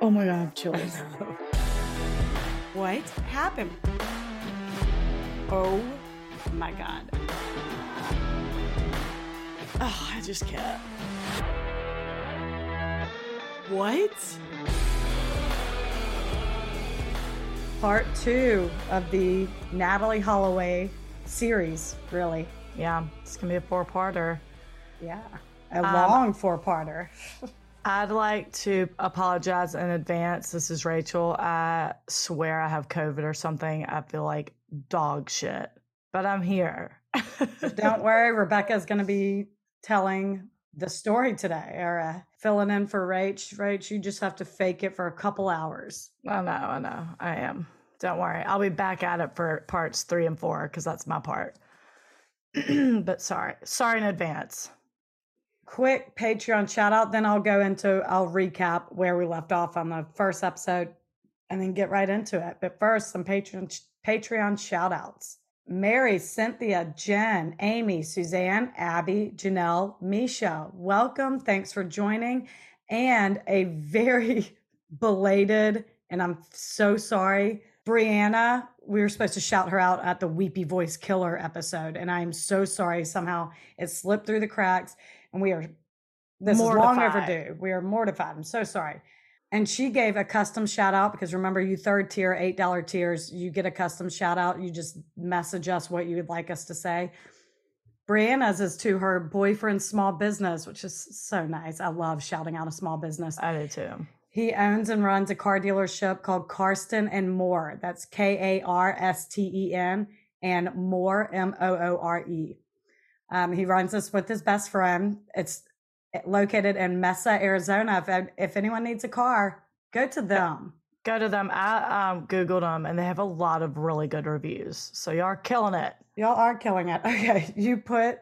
Oh my god, chills. What happened? Oh my god. Oh, I just can't. What? Part two of the Natalee Holloway series, really. Yeah, it's gonna be a four-parter. Yeah. A um, long four parter. I'd like to apologize in advance. This is Rachel. I swear I have COVID or something. I feel like dog shit, but I'm here. Don't worry, Rebecca's going to be telling the story today or uh, filling in for Rach. Rach, you just have to fake it for a couple hours. I know, I know, I am. Don't worry. I'll be back at it for parts three and four because that's my part. but sorry, sorry in advance. Quick Patreon shout out, then I'll go into, I'll recap where we left off on the first episode and then get right into it. But first, some Patreon, Patreon shout outs. Mary, Cynthia, Jen, Amy, Suzanne, Abby, Janelle, Misha, welcome. Thanks for joining. And a very belated, and I'm so sorry, Brianna. We were supposed to shout her out at the Weepy Voice Killer episode, and I am so sorry. Somehow it slipped through the cracks, and we are this is long overdue. We are mortified. I'm so sorry. And she gave a custom shout out because remember, you third tier, $8 tiers, you get a custom shout out. You just message us what you would like us to say. Brianna's is to her boyfriend's small business, which is so nice. I love shouting out a small business. I do too. He owns and runs a car dealership called Karsten and More. That's K A R S T E N and More M O O R E. Um, he runs this with his best friend. It's located in Mesa, Arizona. If if anyone needs a car, go to them. Go to them. I um, Googled them and they have a lot of really good reviews. So y'all are killing it. Y'all are killing it. Okay, you put.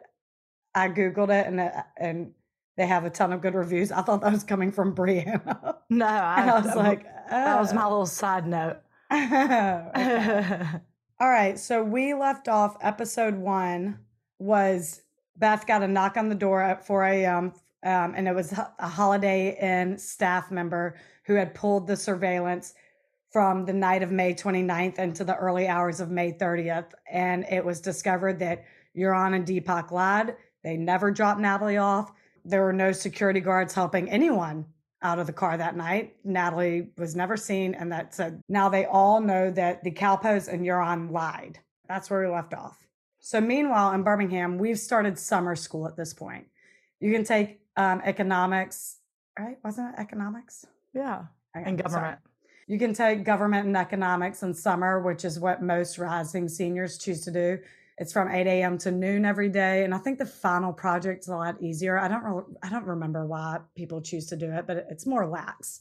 I googled it and and they have a ton of good reviews. I thought that was coming from Brianna, No, I, I was like, that was oh. my little side note. All right. So we left off episode one was Beth got a knock on the door at 4 a.m. Um, and it was a Holiday Inn staff member who had pulled the surveillance from the night of May 29th into the early hours of May 30th. And it was discovered that Joran and Deepak lied. They never dropped Natalee off. There were no security guards helping anyone out of the car that night. Natalee was never seen, and that said, now they all know that the Kalpoes and Joran lied. That's where we left off. So, meanwhile, in Birmingham, we've started summer school at this point. You can take um, economics, right? Wasn't it economics? Yeah. Okay, And government. You can take government and economics in summer, which is what most rising seniors choose to do. It's from 8 a.m. to noon every day, and I think the final project is a lot easier. I don't re- I don't remember why people choose to do it, but it's more lax.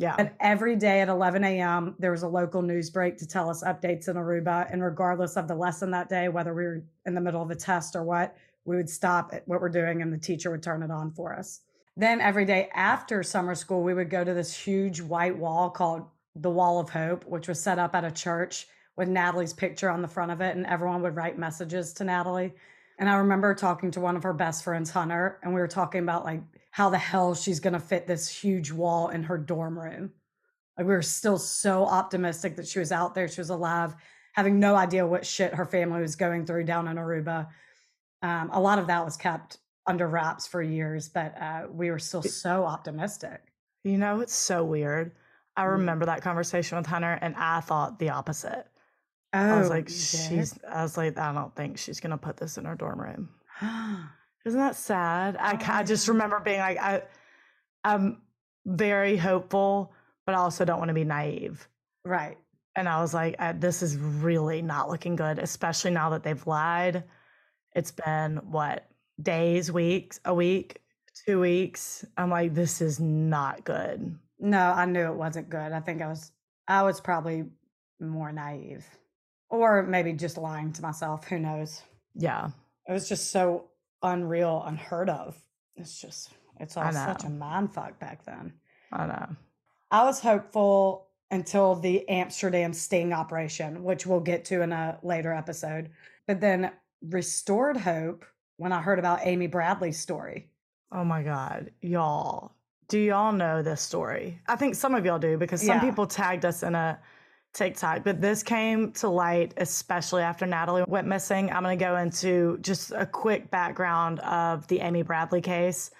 Yeah. And every day at 11 a.m., there was a local news break to tell us updates in Aruba. And regardless of the lesson that day, whether we were in the middle of a test or what, we would stop at what we're doing and the teacher would turn it on for us. Then every day after summer school, we would go to this huge white wall called the Wall of Hope, which was set up at a church with Natalee's picture on the front of it. And everyone would write messages to Natalee. And I remember talking to one of her best friends, Hunter, and we were talking about like how the hell she's going to fit this huge wall in her dorm room. Like we were still so optimistic that she was out there, she was alive, having no idea what shit her family was going through down in Aruba. Um, a lot of that was kept under wraps for years, but uh, we were still so optimistic. You know, it's so weird. I Mm. remember that conversation with Hunter, and I thought the opposite. Oh, I was like, she's. I was like, I don't think she's gonna put this in her dorm room. Isn't that sad? I, I mm-hmm. just remember being like, I, I'm very hopeful, but I also don't want to be naive. right. And I was like, I, this is really not looking good, especially now that they've lied. It's been what days, weeks, a week, two weeks. I'm like, this is not good. No, I knew it wasn't good. I think I was I was probably more naive. Or maybe just lying to myself. Who knows? Yeah. It was just so unreal, unheard of. It's just it's all such a mind fuck back then. I know. I was hopeful until the Amsterdam sting operation, which we'll get to in a later episode. But then restored hope when I heard about Amy Bradley's story. Oh my God. Y'all, Do y'all know this story? I think some of y'all do because some Yeah. people tagged us in a TikTok, but this came to light especially after Natalee went missing. I'm going to go into just a quick background of the Amy Bradley case.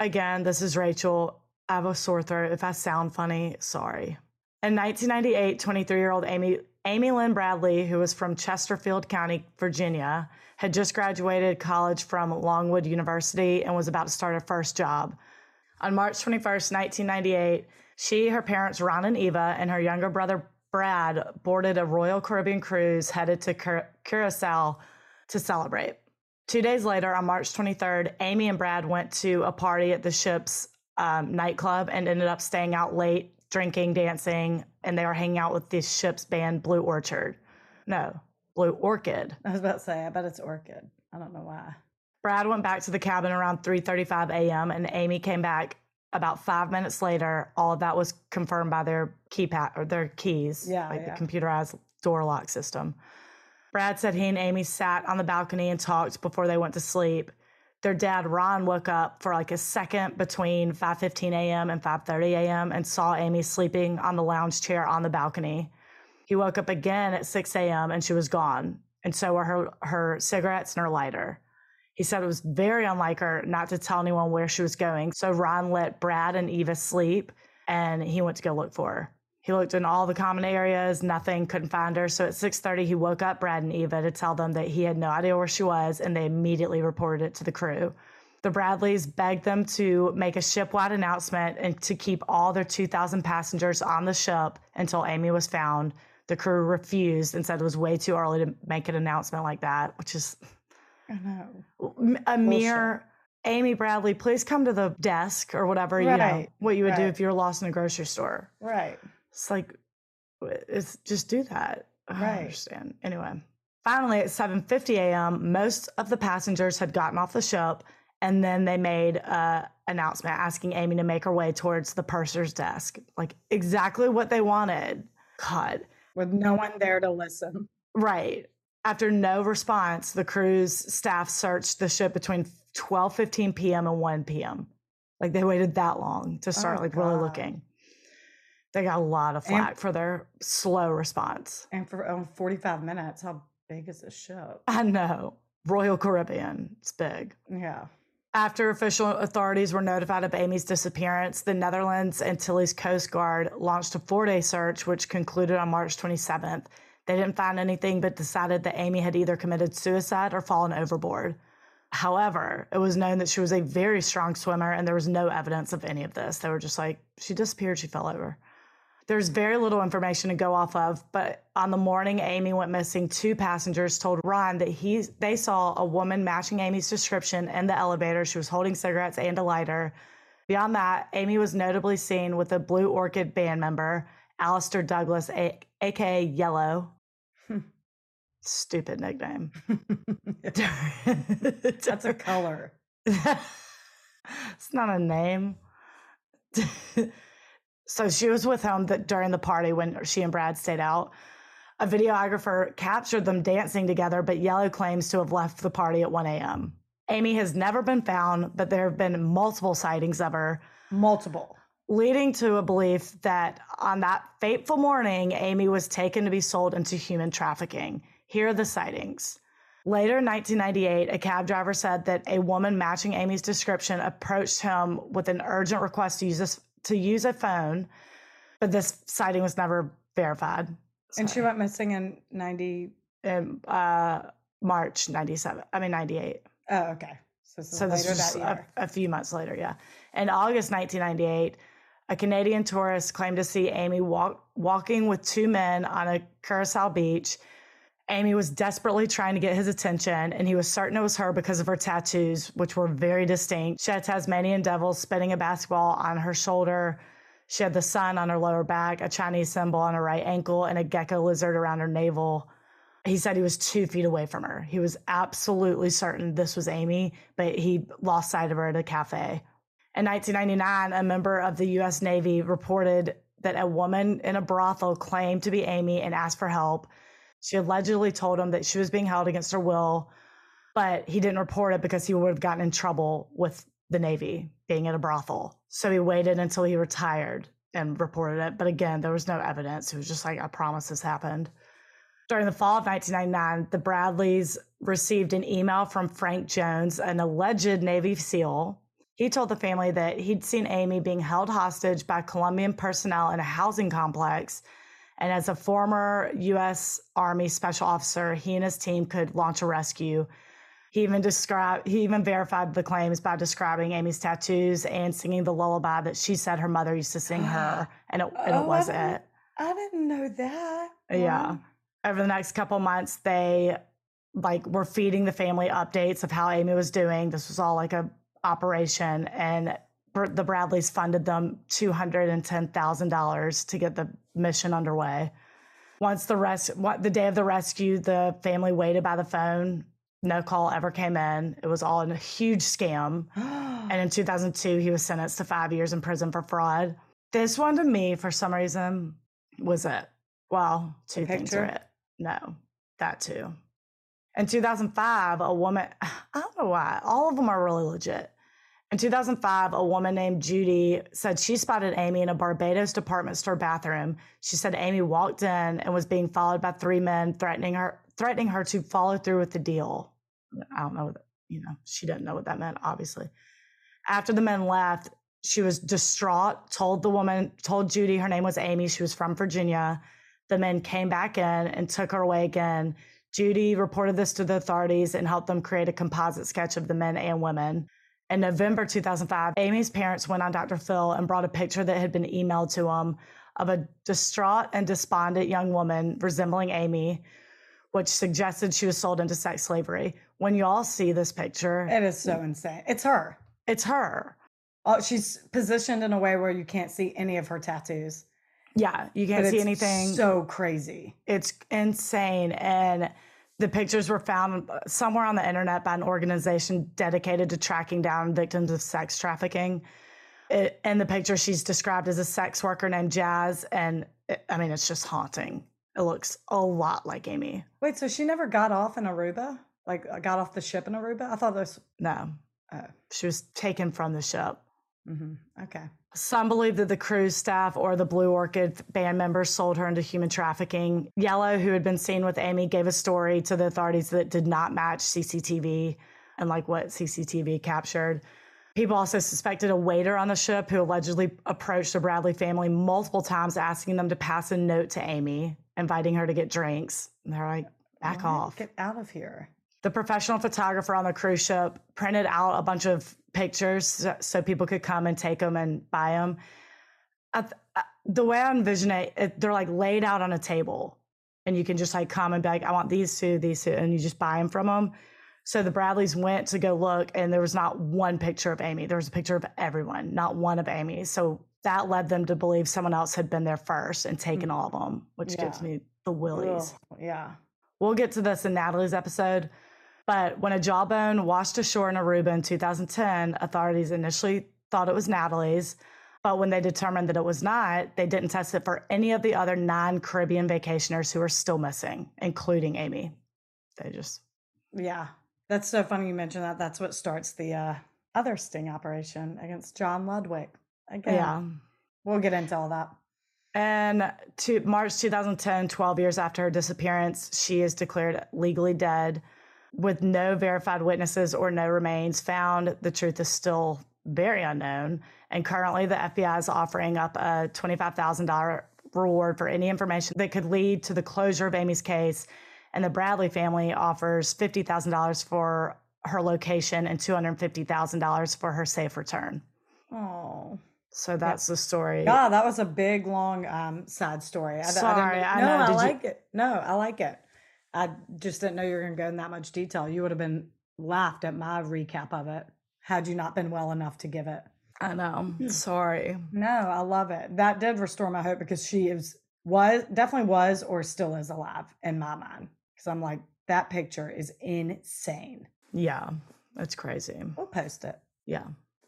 Again, this is Rachel. I have a sore throat. If I sound funny, sorry. In 1998, 23 year old Amy, Amy Lynn Bradley, who was from Chesterfield County, Virginia, had just graduated college from Longwood University and was about to start her first job. On March 21st, 1998, she, her parents, Ron and Eva, and her younger brother, Brad, boarded a Royal Caribbean cruise headed to Cur- Curacao to celebrate. Two days later, on March 23rd, Amy and Brad went to a party at the ship's um, nightclub and ended up staying out late, drinking, dancing, and they were hanging out with the ship's band, Blue Orchard. No, Blue Orchid. I was about to say, I bet it's Orchid. I don't know why. Brad went back to the cabin around 3:35 a.m. and Amy came back about five minutes later. All of that was confirmed by their keypad or their keys, Yeah, like yeah. the computerized door lock system. Brad said he and Amy sat on the balcony and talked before they went to sleep. Their dad Ron woke up for like a second between 5:15 a.m. and 5:30 a.m. and saw Amy sleeping on the lounge chair on the balcony. He woke up again at 6 a.m. and she was gone, and so were her her cigarettes and her lighter. He said it was very unlike her not to tell anyone where she was going. So Ron let Brad and Eva sleep and he went to go look for her. He looked in all the common areas, nothing, couldn't find her. So at 6:30 he woke up Brad and Eva to tell them that he had no idea where she was and they immediately reported it to the crew. The Bradleys begged them to make a ship-wide announcement and to keep all their 2,000 passengers on the ship until Amy was found. The crew refused and said it was way too early to make an announcement like that, which is I know. a mere Amy Bradley, please come to the desk or whatever you know what you would do if you were lost in a grocery store. Right. It's like it's just do that. I Right. understand. Anyway, finally at 7:50 a.m., most of the passengers had gotten off the ship, and then they made a announcement asking Amy to make her way towards the purser's desk. Like exactly what they wanted. God. With no one there to listen. Right. After no response, the cruise staff searched the ship between 12:15 p.m. and 1 p.m. Like they waited that long to oh, start Oh, like really looking. They got a lot of And- flack for their slow response. And for oh, 45 minutes, how big is this ship? I know. Royal Caribbean, it's big. Yeah. After official authorities were notified of Amy's disappearance, the Netherlands Antilles Coast Guard launched a four day search, which concluded on March 27th. They didn't find anything, but decided that Amy had either committed suicide or fallen overboard. However, it was known that she was a very strong swimmer, and there was no evidence of any of this. They were just like, she disappeared, she fell over. There's very little information to go off of, but on the morning Amy went missing, two passengers told Ron that he they saw a woman matching Amy's description in the elevator. She was holding cigarettes and a lighter. Beyond that, Amy was notably seen with a Blue Orchid band member, Alistair Douglas, a- aka Yellow. Stupid nickname. That's a color. it's not a name. so she was with him that during the party when she and Brad stayed out. A videographer captured them dancing together, but Yellow claims to have left the party at 1 a.m. Amy has never been found, but there have been multiple sightings of her, Multiple. leading to a belief that on that fateful morning, Amy was taken to be sold into human trafficking. Here are the sightings. Later in 1998, a cab driver said that a woman matching Amy's description approached him with an urgent request to use this, to use a phone, but this sighting was never verified. And she went missing in 90. in uh, March 97. I mean 98. Oh, okay. So, So this was a, a few months later, yeah. In August 1998, a Canadian tourist claimed to see Amy walk, walking with two men on a Curacao beach. Amy was desperately trying to get his attention, and he was certain it was her because of her tattoos, which were very distinct. She had Tasmanian devils spinning a basketball on her shoulder. She had the sun on her lower back, a Chinese symbol on her right ankle, and a gecko lizard around her navel. He said he was two feet away from her. He was absolutely certain this was Amy, but he lost sight of her at a cafe. In 1999, a member of the U.S. Navy reported that a woman in a brothel claimed to be Amy and asked for help. She allegedly told him that she was being held against her will, but he didn't report it because he would have gotten in trouble with the Navy. being at a brothel. So he waited until he retired and reported it. But again, there was no evidence. It was just like, I promise this happened. During the fall of 1999, the Bradleys received an email from Frank Jones, an alleged Navy SEAL. He told the family that he'd seen Amy being held hostage by Colombian personnel in a housing complex. And as a former U.S. Army special officer, he and his team could launch a rescue. He even described, he even verified the claims by describing Amy's tattoos and singing the lullaby that she said her mother used to sing her, and it, and Oh, it was I didn't- it. I didn't know that. Yeah. Wow. Over the next couple months, they like were feeding the family updates of how Amy was doing. This was all like a operation, and the Bradleys funded them two hundred and ten thousand dollars to get the mission underway. Once the rest, what the day of the rescue, the family waited by the phone. No call ever came in. It was all in a huge scam. And in 2002, he was sentenced to five years in prison for fraud. This one to me, for some reason, was it. Well, two things are it. No, that too. In 2005, a woman, I don't know why, all of them are really legit. In 2005, a woman named Judy said she spotted Amy in a Barbados department store bathroom. She said Amy walked in and was being followed by three men threatening her threatening her to follow through with the deal. I don't know, you know, she didn't know what that meant obviously. After the men left, she was distraught, told the woman, told Judy her name was Amy, she was from Virginia. The men came back in and took her away again. Judy reported this to the authorities and helped them create a composite sketch of the men and women. In November 2005, Amy's parents went on Dr. Phil and brought a picture that had been emailed to them of a distraught and despondent young woman resembling Amy, which suggested she was sold into sex slavery. When you all see this picture, It is so insane. It's her. it's her. Oh, she's positioned in a way where you can't see any of her tattoos. Yeah, you can't But see it's anything. So crazy. it's insane. And the pictures were found uh, somewhere on the internet by an organization dedicated to tracking down victims of sex trafficking. It, in the picture, she's described as a sex worker named Jazz. And it, I mean, it's just haunting. It looks a lot like Amy. Wait, so she never got off in Aruba? Like uh, got off the ship in Aruba? I thought this. No, Oh, she was taken from the ship. Hmm okay. Some believe that the cruise staff or the Blue Orchid band members sold her into human trafficking. Yellow, who had been seen with Amy, gave a story to the authorities that did not match CCTV and like what CCTV captured. People also suspected a waiter on the ship who allegedly approached the Bradley family multiple times, asking them to pass a note to Amy, inviting her to get drinks. And they're like, back off. Get out of here. The professional photographer on the cruise ship printed out a bunch of pictures so, people could come and take them and buy them. Uh, the way I envision it, it, they're like laid out on a table, and you can just like come and be like, "I want these two, these two," and you just buy them from them. So the Bradleys went to go look, and there was not one picture of Amy. There was a picture of everyone, not one of Amy. So that led them to believe someone else had been there first and hmm. taken all of them, which gives me the willies. Ugh, yeah. We'll get to this in Natalee's episode. But when a jawbone washed ashore in Aruba in 2010, authorities initially thought it was Natalee's. But when they determined that it was not, they didn't test it for any of the other non Caribbean vacationers who are still missing, including Amy. They just, Yeah. That's so funny you mentioned that. That's what starts the uh, other sting operation against John Ludwig. Again, yeah. we'll get into all that. And to March 2010, 12 years after her disappearance, she is declared legally dead with no verified witnesses or no remains found. The truth is still very unknown. And currently, the FBI is offering up a $25,000 reward for any information that could lead to the closure of Amy's case. And the Bradley family offers $50,000 for her location and $250,000 for her safe return. Oh. So that's the story. God, that was a big, long, um, sad story. I, I Sorry, didn't, I no, know. I Did you- like it. No, I like it. I just didn't know you were going to go in that much detail. You would have been laughed at my recap of it had you not been well enough to give it. I know. Hmm. Sorry. No, I love it. That did restore my hope because she is was definitely was or still is alive in my mind. Because I'm like that picture is insane. Yeah, that's crazy. We'll post it. Yeah.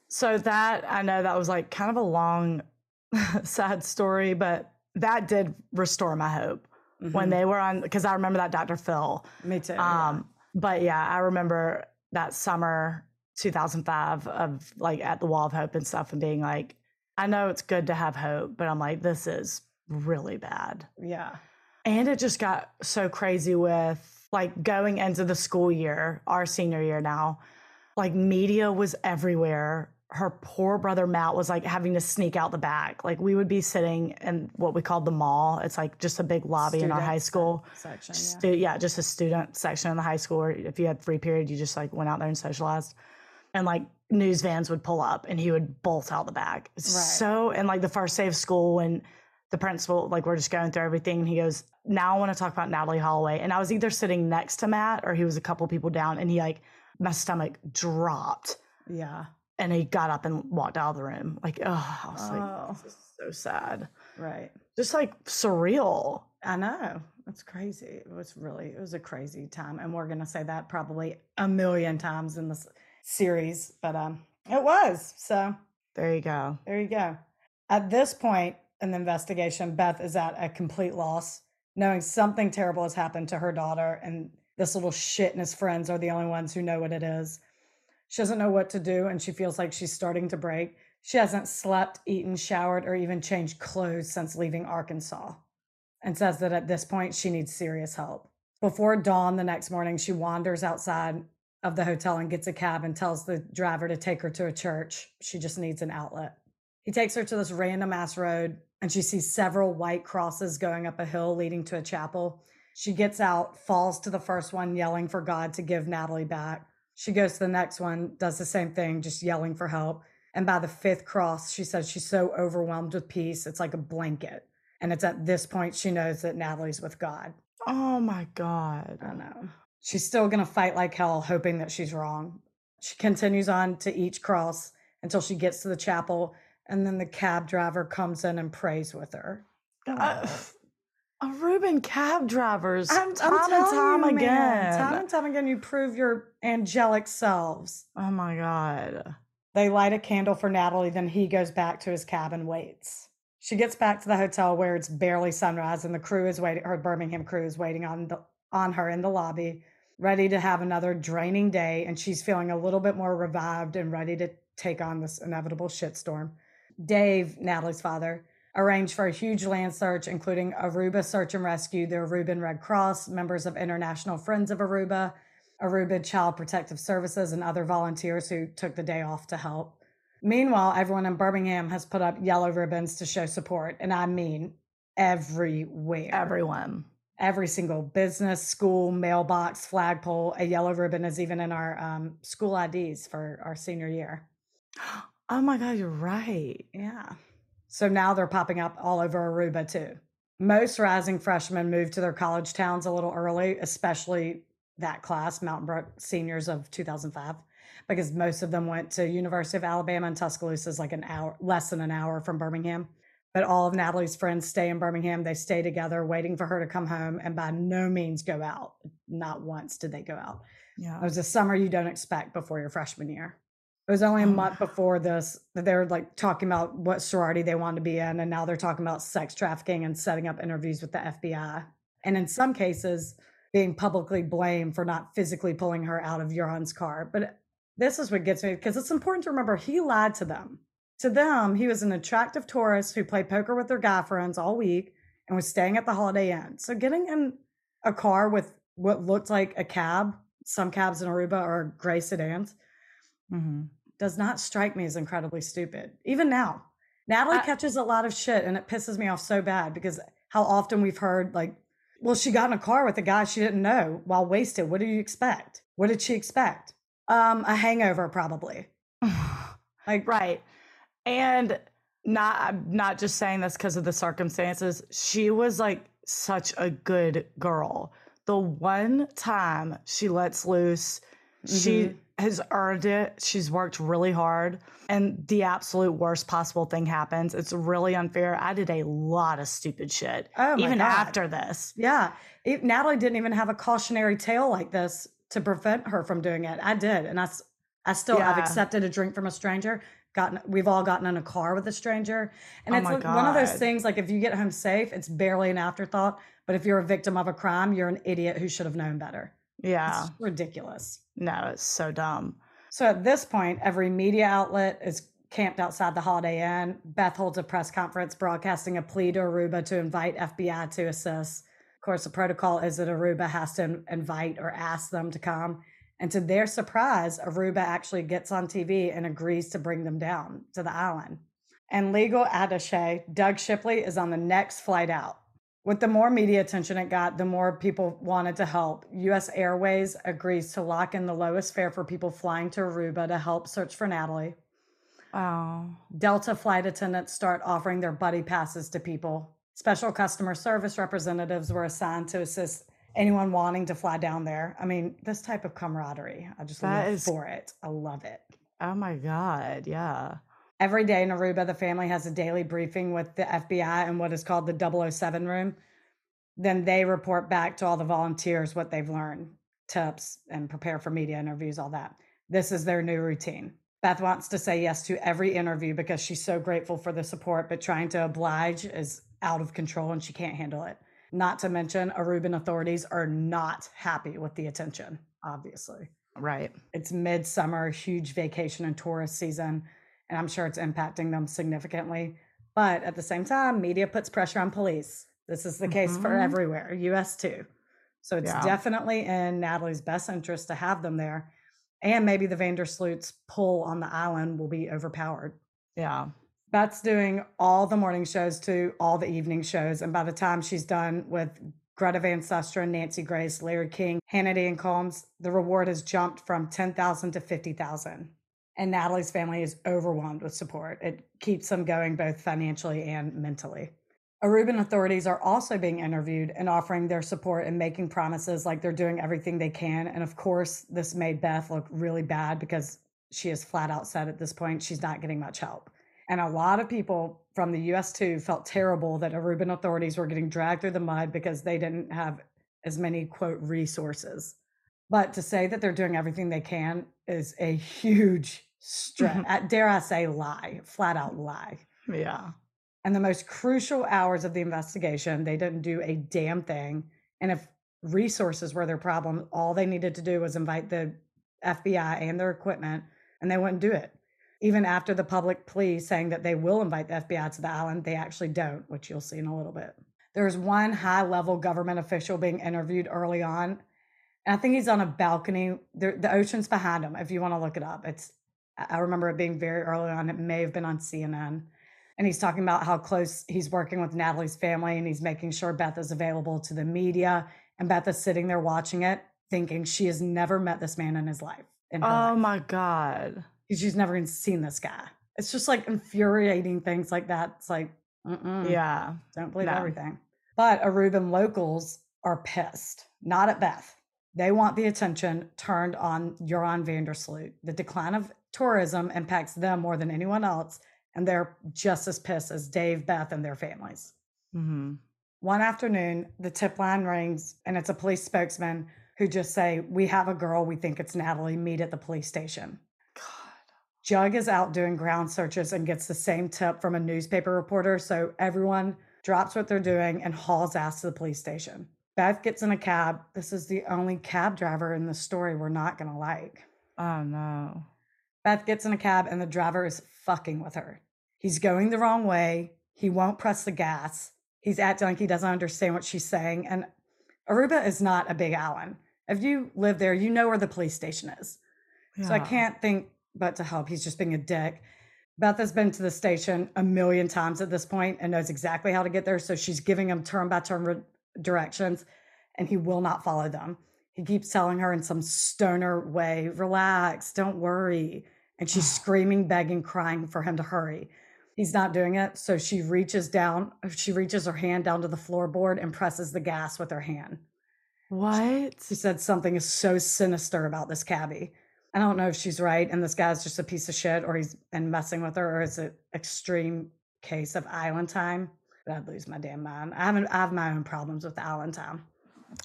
So that I know that was like kind of a long, sad story, but that did restore my hope when Mhm. they were on because I remember that Dr. Phil. me too. yeah. Um, but yeah, I remember that summer 2005 of like at the Wall of Hope and stuff and being like, I know it's good to have hope, but I'm like, this is really bad. Yeah. And it just got so crazy with like going into the school year, our senior year now, like media was everywhere. Her poor brother Matt was like having to sneak out the back. Like we would be sitting in what we called the mall. It's like just a big lobby in our high school. Section. Yeah. Stu- yeah, just a student section in the high school. Or if you had free period, you just like went out there and socialized. And like news vans would pull up and he would bolt out the back. Right. So, and like the first day of school, when the principal, like we're just going through everything. And he goes, Now I want to talk about Natalee Holloway. And I was either sitting next to Matt or he was a couple people down. And he like, my stomach dropped. yeah. And he got up and walked out of the room. Like, oh, I was Oh. like, this is so sad. Right. Just like surreal. I know. It's crazy. It was really, it was a crazy time. And we're going to say that probably a million times in this series, but um, it was. So There you go. there you go. At this point in the investigation, Beth is at a complete loss, knowing something terrible has happened to her daughter, and this little shit and his friends are the only ones who know what it is. She doesn't know what to do, and she feels like she's starting to break. She hasn't slept, eaten, showered, or even changed clothes since leaving Arkansas, and says that at this point she needs serious help. Before dawn the next morning, she wanders outside of the hotel and gets a cab and tells the driver to take her to a church. She just needs an outlet. He takes her to this random ass road and she sees several white crosses going up a hill leading to a chapel. She gets out, falls to the first one, yelling for God to give Natalee back. She goes to the next one, does the same thing, just yelling for help. And by the fifth cross, she says she's so overwhelmed with peace, it's like a blanket. And it's at this point she knows that Natalee's with God. Oh my God. I know. She's still going to fight like hell, hoping that she's wrong. She continues on to each cross until she gets to the chapel, and then the cab driver comes in and prays with her. Uh, Aruban cab drivers, I'm, I'm time and time you, man, again. time and time again, you prove your angelic selves. oh my God. They light a candle for Natalee, then he goes back to his cab and waits. She gets back to the hotel where it's barely sunrise, and the crew is waiting. Her Birmingham crew is waiting on the, on her in the lobby, ready to have another draining day. And she's feeling a little bit more revived and ready to take on this inevitable shitstorm. Dave, Natalee's father, arranged for a huge land search, including Aruba Search and Rescue, the Aruban Red Cross, members of International Friends of Aruba, Aruba Child Protective Services, and other volunteers who took the day off to help. Meanwhile, everyone in Birmingham has put up yellow ribbons to show support, and I mean everywhere. Everyone. Every single business, school, mailbox, flagpole, a yellow ribbon is even in our um, school IDs for our senior year. Oh my God, you're right. Yeah. So now they're popping up all over Aruba too. Most rising freshmen moved to their college towns a little early, especially that class, Mountain Brook seniors of 2005, because most of them went to University of Alabama and Tuscaloosa is like an hour, less than an hour from Birmingham. But all of Natalee's friends stay in Birmingham. They stay together, waiting for her to come home, and by no means go out. Not once did they go out. Yeah. It was a summer you don't expect before your freshman year. It was only a Oh. month before this that they were like talking about what sorority they wanted to be in, and now they're talking about sex trafficking and setting up interviews with the FBI. And in some cases, being publicly blamed for not physically pulling her out of Joran's car. But this is what gets me because it's important to remember he lied to them. To them, he was an attractive tourist who played poker with their guy friends all week and was staying at the Holiday Inn. So getting in a car with what looked like a cab, some cabs in Aruba are gray sedans, hmm does not strike me as incredibly stupid. Even now, Natalee I- catches a lot of shit and it pisses me off so bad because how often we've heard, like, well, she got in a car with a guy she didn't know while wasted. What do you expect? What did she expect? Um, a hangover, probably. Like, right. And not I'm not just saying this because of the circumstances. She was like such a good girl. The one time she lets loose, she Mhm. Has earned it. She's worked really hard. And the absolute worst possible thing happens. It's really unfair. I did a lot of stupid shit. Oh my even God. after this. Yeah. It, Natalee didn't even have a cautionary tale like this to prevent her from doing it. I did. And I, I still, Yeah. accepted a drink from a stranger. Gotten, we've all gotten in a car with a stranger. And Oh it's like one of those things like if you get home safe, it's barely an afterthought. But if you're a victim of a crime, you're an idiot who should have known better. Yeah. It's ridiculous. No, it's so dumb. So at this point, every media outlet is camped outside the Holiday Inn. Beth holds a press conference broadcasting a plea to Aruba to invite FBI to assist. Of course, the protocol is that Aruba has to invite or ask them to come. And to their surprise, Aruba actually gets on TV and agrees to bring them down to the island. And legal attache Doug Shipley is on the next flight out. With the more media attention it got, the more people wanted to help. US Airways agrees to lock in the lowest fare for people flying to Aruba to help search for Natalee. Oh. Delta flight attendants start offering their buddy passes to people. Special customer service representatives were assigned to assist anyone wanting to fly down there. I mean, this type of camaraderie, I just That live is- for it. I love it. Oh my God. Yeah. Every day in Aruba, the family has a daily briefing with the FBI in what is called the 007 room. Then they report back to all the volunteers what they've learned, tips, and prepare for media interviews, all that. This is their new routine. Beth wants to say yes to every interview because she's so grateful for the support, but trying to oblige is out of control and she can't handle it. Not to mention, Aruban authorities are not happy with the attention, obviously Right. it's midsummer, huge vacation and tourist season, and I'm sure it's impacting them significantly. But at the same time, media puts pressure on police. This is the case for Mhm. everywhere, US too. So it's Yeah. definitely in Natalee's best interest to have them there. And maybe the Vandersloot's pull on the island will be overpowered. Yeah. Beth's doing all the morning shows to all the evening shows. And by the time she's done with Greta Van Susteren, Nancy Grace, Larry King, Hannity, and Colmes, the reward has jumped from 10,000 to 50,000. And Natalee's family is overwhelmed with support. It keeps them going both financially and mentally. Aruban authorities are also being interviewed and offering their support and making promises like they're doing everything they can. And of course, this made Beth look really bad because she is flat out said at this point she's not getting much help. And a lot of people from the US too felt terrible that Aruban authorities were getting dragged through the mud because they didn't have as many quote resources. But to say that they're doing everything they can is a huge stretch. Mm-hmm. Dare I say lie, flat out lie. Yeah. And the most crucial hours of the investigation, they didn't do a damn thing. And if resources were their problem, all they needed to do was invite the FBI and their equipment, and they wouldn't do it. Even after the public plea saying that they will invite the FBI to the island, they actually don't, which you'll see in a little bit. There's one high level government official being interviewed early on. And I think he's on a balcony. There, the ocean's behind him, if you want to look it up. It's I remember it being very early on. It may have been on CNN and he's talking about how close he's working with Natalee's family and he's making sure Beth is available to the media. And Beth is sitting there watching it, thinking she has never met this man in his life. In Oh life. my God. She's never even seen this guy. It's just like infuriating things like that. It's like, mm-mm, Yeah. don't believe no. everything. But Aruban locals are pissed, not at Beth. They want the attention turned on Joran Vandersloot. The decline of tourism impacts them more than anyone else, and they're just as pissed as Dave, Beth, and their families. hmm One afternoon, the tip line rings, and it's a police spokesman who just say, "We have a girl. We think it's Natalee. Meet at the police station." God. Jug is out doing ground searches and gets the same tip from a newspaper reporter. So everyone drops what they're doing and hauls ass to the police station. Beth gets in a cab. This is the only cab driver in the story we're not going to like. Oh no. Beth gets in a cab and the driver is fucking with her. He's going the wrong way. He won't press the gas. He's acting like he doesn't understand what she's saying. And Aruba is not a big island. If you live there, you know where the police station is. So I can't think but to help. He's just being a dick. Beth has been to the station a million times at this point and knows exactly how to get there. So she's giving him turn by turn re- directions and he will not follow them. He keeps telling her in some stoner way, relax, don't worry. And she's screaming, begging, crying for him to hurry. He's not doing it. So she reaches down, she reaches her hand down to the floorboard and presses the gas with her hand. What? She said something is so sinister about this cabbie. I don't know if she's right and this guy's just a piece of shit or he's been messing with her or it's an extreme case of island time. But I'd lose my damn mind. I haven't I have my own problems with island time.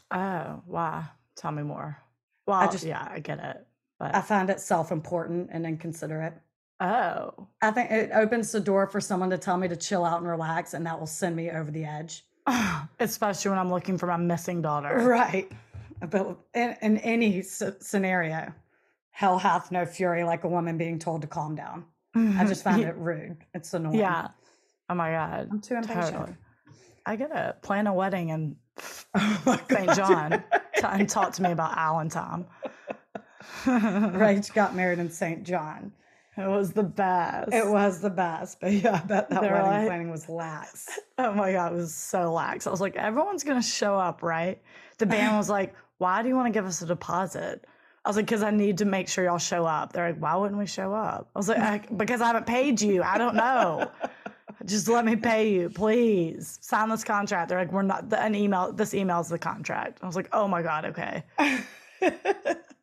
Oh, why? Tell me more. Well, just- yeah, I get it. But I find it self-important and inconsiderate. oh, I think it opens the door for someone to tell me to chill out and relax, and that will send me over the edge. especially when I'm looking for my missing daughter. Right. But in, in any s- scenario, Hell hath no fury like a woman being told to calm down. I just Ye- it rude. It's annoying. Yeah. Oh my god. I'm too impatient. Totally. I gotta plan a wedding in Oh St. John and talk to me about island time. Rach got married in St. John. It was the best. It was the best, but yeah, I bet that They're wedding like- planning was lax. Oh my god, it was so lax. I was like, everyone's gonna show up, right? The band was like, why do you want to give us a deposit? I was like, because I need to make sure y'all show up. They're like, why wouldn't we show up? I was like, I, because I haven't paid you. I don't know. Just let me pay you, please. Sign this contract. They're like, we're not. The, an email. This email's the contract. I was like, oh my god, okay.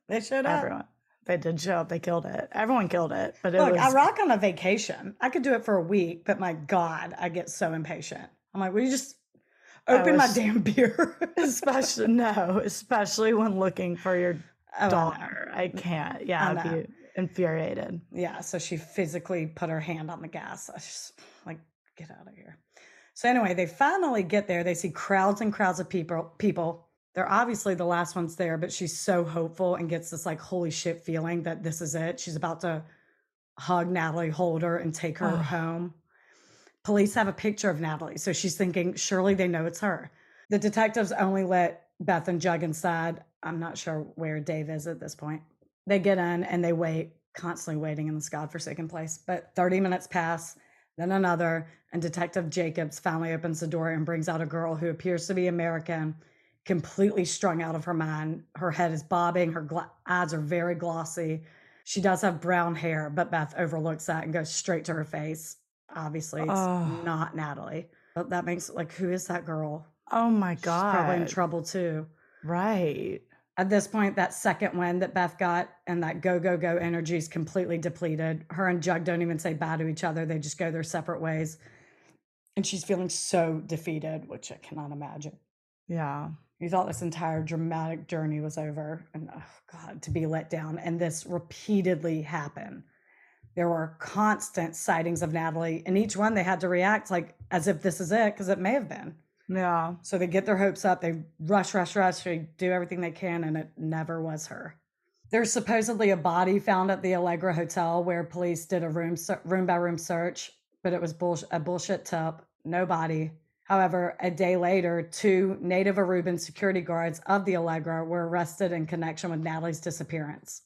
they showed up. Everyone, they did show up. They killed it. Everyone killed it. But it Look, was I rock on a vacation. I could do it for a week, but my God, I get so impatient. I'm like, will you just I open my damn beer? especially no, especially when looking for your Oh, I daughter. I can't. Yeah, I I'd be infuriated. Yeah, so she physically put her hand on the gas. I was just like, get out of here. So anyway, they finally get there. They see crowds and crowds of people. People. They're obviously the last ones there, but she's so hopeful and gets this like holy shit feeling that this is it. She's about to hug Natalee, hold her, and take her Ugh. home. Police have a picture of Natalee, so she's thinking surely they know it's her. The detectives only let Beth and Jug inside. I'm not sure where Dave is at this point. They get in and they wait, constantly waiting in this godforsaken place. But 30 minutes pass, then another, and Detective Jacobs finally opens the door and brings out a girl who appears to be American, completely strung out of her mind. Her head is bobbing, her gla- eyes are very glossy. She does have brown hair, but Beth overlooks that and goes straight to her face. Obviously, it's Oh. not Natalee. But that makes like, who is that girl? Oh my She's probably in trouble too. Right. At this point, that second win that Beth got and that go, go, go energy is completely depleted. Her and Jug don't even say bye to each other. They just go their separate ways. And she's feeling so defeated, which I cannot imagine. Yeah. You thought this entire dramatic journey was over, and oh God, to be let down. And this repeatedly happened. There were constant sightings of Natalee, and each one they had to react like as if this is it, because it may have been. Yeah. So they get their hopes up, they rush, rush, rush, they do everything they can, and it never was her. There's supposedly a body found at the Allegro Hotel where police did a room room by room search, but it was a bullshit tip. No body. However, a day later, two Native Aruban security guards of the Allegro were arrested in connection with Natalee's disappearance.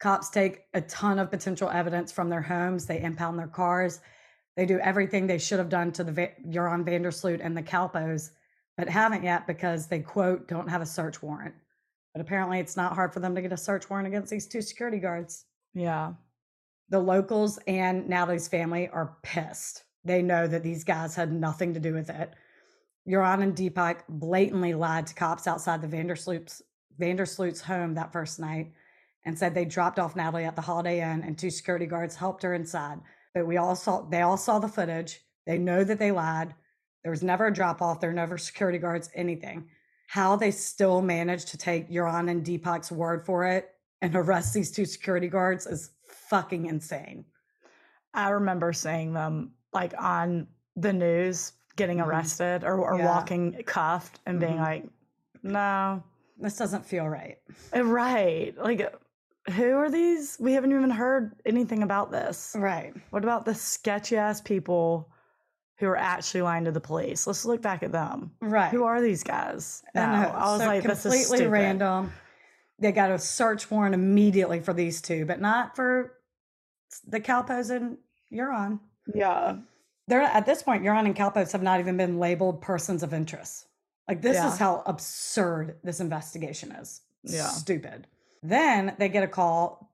Cops take a ton of potential evidence from their homes. They impound their cars. They do everything they should have done to the Va- Joran Vandersloot and the Kalpoes, but haven't yet because they, quote, don't have a search warrant. But apparently, it's not hard for them to get a search warrant against these two security guards. Yeah. The locals and Natalee's family are pissed. They know that these guys had nothing to do with it. Joran and Deepak blatantly lied to cops outside the Vandersloot's, Vandersloot's home that first night and said they dropped off Natalee at the Holiday Inn and two security guards helped her inside. But we all saw they all saw the footage. They know that they lied. There was never a drop off. There were never security guards, anything. How they still managed to take Joran and Deepak's word for it and arrest these two security guards is fucking insane. I remember seeing them like on the news getting Mhm. arrested or, or Yeah. walking cuffed and being Mhm. like, no. This doesn't feel right. Uh, Right. Like, who are these? We haven't even heard anything about this. Right. What about the sketchy ass people who are actually lying to the police? Let's look back at them. Right. Who are these guys? No, I. I was So like, this is completely random. They got a search warrant immediately for these two, but not for the Kalpoes and Joran. Yeah. They're at this point, Joran and Kalpoes have not even been labeled persons of interest. Like this Yeah. is how absurd this investigation is. Yeah. Stupid. Then they get a call.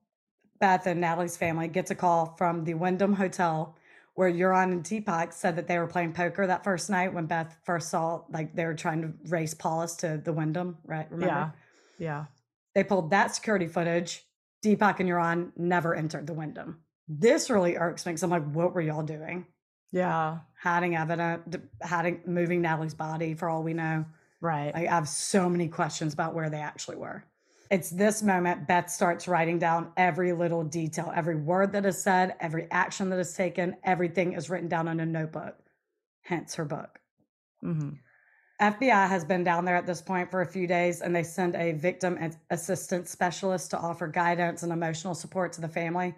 Beth and Natalee's family gets a call from the Wyndham Hotel where Joran and Deepak said that they were playing poker that first night when Beth first saw like they were trying to race Paulus to the Wyndham, right? Remember? Yeah. Yeah. They pulled that security footage. Deepak and Joran never entered the Wyndham. This really irks me because I'm like, what were y'all doing? Yeah. Hiding evidence, hiding, moving Natalee's body for all we know. Right. I have so many questions about where they actually were. It's this moment Beth starts writing down every little detail, every word that is said, every action that is taken, everything is written down in a notebook. Hence her book. hmm FBI has been down there at this point for a few days and they send a victim assistance specialist to offer guidance and emotional support to the family.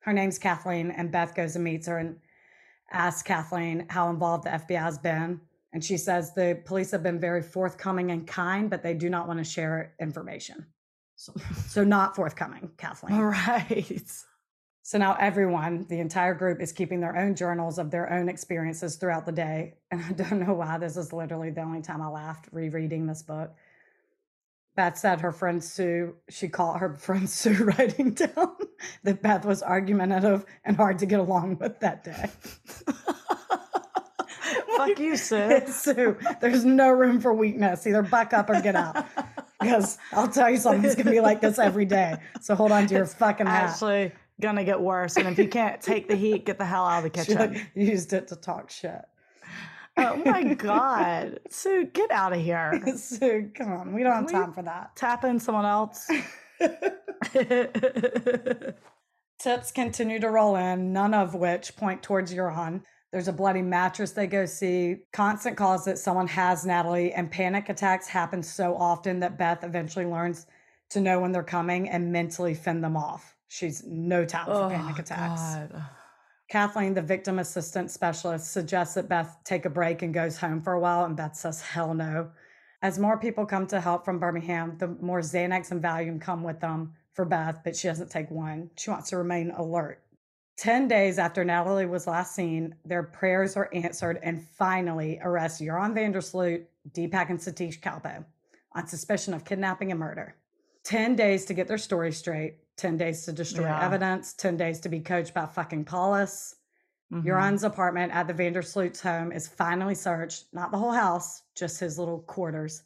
Her name's Kathleen, and Beth goes and meets her and asks Kathleen how involved the FBI has been. And she says the police have been very forthcoming and kind, but they do not want to share information. So, so not forthcoming, Kathleen. Right. So now everyone, the entire group, is keeping their own journals of their own experiences throughout the day. And I don't know why this is literally the only time I laughed rereading this book. Beth said her friend Sue, she caught her friend Sue writing down that Beth was argumentative and hard to get along with that day. Fuck you, Sue. Sue, there's no room for weakness. Either buck up or get out. Because I'll tell you something, it's going to be like this every day. So hold on to your fucking hat. Actually, gonna get worse. And if you can't take the heat, get the hell out of the kitchen. She used it to talk shit. Oh my god, Sue, get out of here. Sue, come on, we don't have time for that. Tap in someone else. Tips continue to roll in, none of which point towards Joran. There's a bloody mattress they go see, constant calls that someone has Natalee, and panic attacks happen so often that Beth eventually learns to know when they're coming and mentally fend them off. She's no time for oh, panic attacks. God. Kathleen, the victim assistant specialist, suggests that Beth take a break and goes home for a while, and Beth says, hell no. As more people come to help from Birmingham, the more Xanax and Valium come with them for Beth, but she doesn't take one. She wants to remain alert. 10 days after Natalee was last seen, their prayers are answered and finally arrest Joran van der Sloot, Deepak, and Satish Kalpoe on suspicion of kidnapping and murder. 10 days to get their story straight, 10 days to destroy Yeah. evidence, 10 days to be coached by fucking Paulus. Mhm. Joran's apartment at the Vandersloot's home is finally searched, not the whole house, just his little quarters,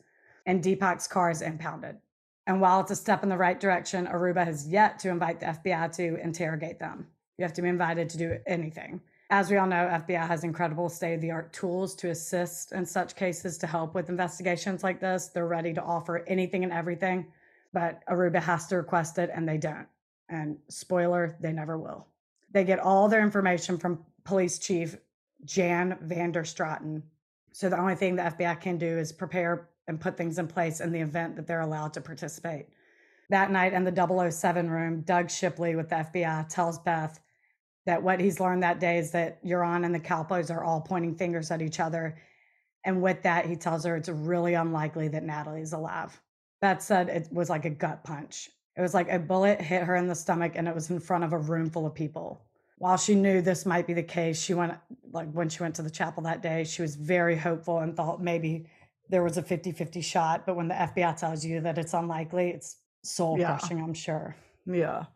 and Deepak's car is impounded. And while it's a step in the right direction, Aruba has yet to invite the FBI to interrogate them. You have to be invited to do anything. As we all know, FBI has incredible state of the art tools to assist in such cases to help with investigations like this. They're ready to offer anything and everything, but Aruba has to request it and they don't. And spoiler, they never will. They get all their information from police chief Jan van der Straaten. So the only thing the FBI can do is prepare and put things in place in the event that they're allowed to participate. That night in the 007 room, Doug Shipley with the FBI tells Beth that what he's learned that day is that Joran and the Kalpoes are all pointing fingers at each other. And with that, he tells her it's really unlikely that Natalee's alive. That said it was like a gut punch. It was like a bullet hit her in the stomach and it was in front of a room full of people. While she knew this might be the case, she went, like when she went to the chapel that day, she was very hopeful and thought maybe there was a 50 50 shot. But when the FBI tells you that it's unlikely, it's soul Yeah. crushing, I'm sure. Yeah.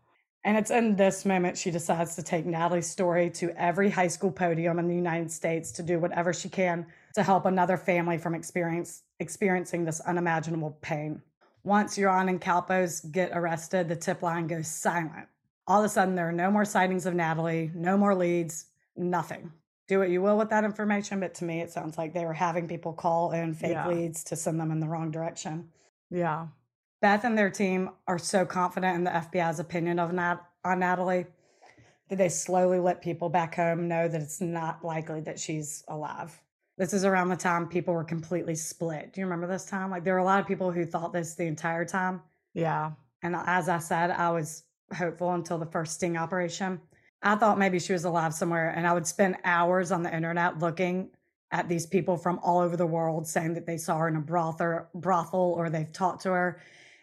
And it's in this moment she decides to take Natalee's story to every high school podium in the United States to do whatever she can to help another family from experience experiencing this unimaginable pain. Once Joran and Kalpoes get arrested, the tip line goes silent. All of a sudden, there are no more sightings of Natalee, no more leads, nothing. Do what you will with that information, but to me, it sounds like they were having people call in fake Yeah. leads to send them in the wrong direction. Yeah. Beth and their team are so confident in the FBI's opinion of Nat- on Natalee that they slowly let people back home know that it's not likely that she's alive. This is around the time people were completely split. Do you remember this time? Like there were a lot of people who thought this the entire time. Yeah. And as I said, I was hopeful until the first sting operation. I thought maybe she was alive somewhere, and I would spend hours on the internet looking at these people from all over the world saying that they saw her in a brothel, brothel or they've talked to her.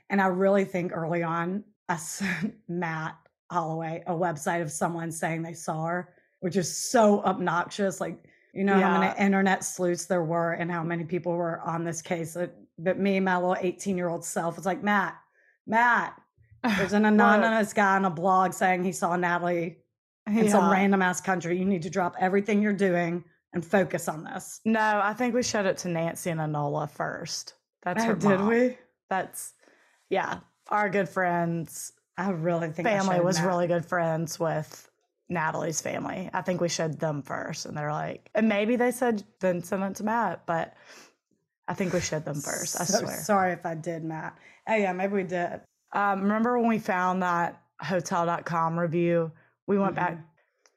And I really think early on, I sent Matt Holloway a website of someone saying they saw her, which is so obnoxious. Like, you know how many internet sleuths there were and how many people were on this case. But- But me, my little 18 year old self, was like, Matt, Matt, there's an anonymous guy on a blog saying he saw Natalee in some random ass country. You need to drop everything you're doing and focus on this. No, I think we showed it to Nancy and Anola first. That's oh, her Oh, did mom. we? That's yeah. Our good friends I really think family was Matt. really good friends with Natalee's family. I think we showed them first, and they're like, and maybe they said then send it to Matt, but I think we showed them first. I So swear. Sorry if I did, Matt. Oh yeah, maybe we did. Um, remember when we found that hotel.com review? We went back Mhm.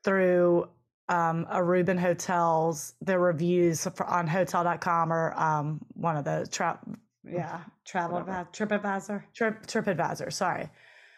through um, Aruban hotels, their reviews for, on hotel.com or um, one of the trap Yeah. Travel Whatever. TripAdvisor. Trip TripAdvisor, sorry.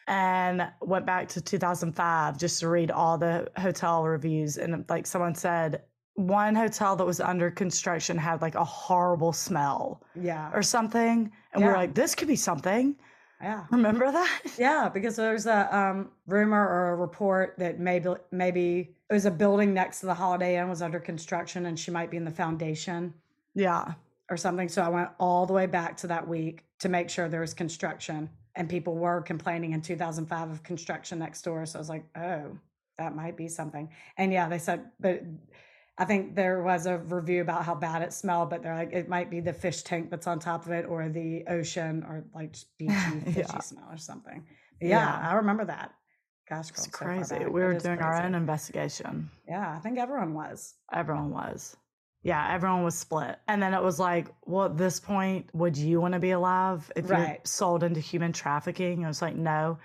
And went back to 2005 just to read all the hotel reviews. And like someone said, one hotel that was under construction had like a horrible smell Yeah. or something. And we are like, this could be something. Yeah. Remember that? Yeah, because there's a um, rumor or a report that maybe maybe it was a building next to the Holiday Inn was under construction and she might be in the foundation Yeah. Or something. So I went all the way back to that week to make sure there was construction. And people were complaining in 2005 of construction next door. So I was like, oh, that might be something. And yeah, they said, but I think there was a review about how bad it smelled, but they're like, it might be the fish tank that's on top of it or the ocean or like beachy, fishy Yeah. smell or something. Yeah, Yeah. I remember that. Gosh, It's so crazy. we were doing our crazy. own investigation. Yeah, I think everyone was. Everyone was. Yeah, everyone was split. And then it was like, well, at this point, would you want to be alive if you're sold into human trafficking? It was like, no.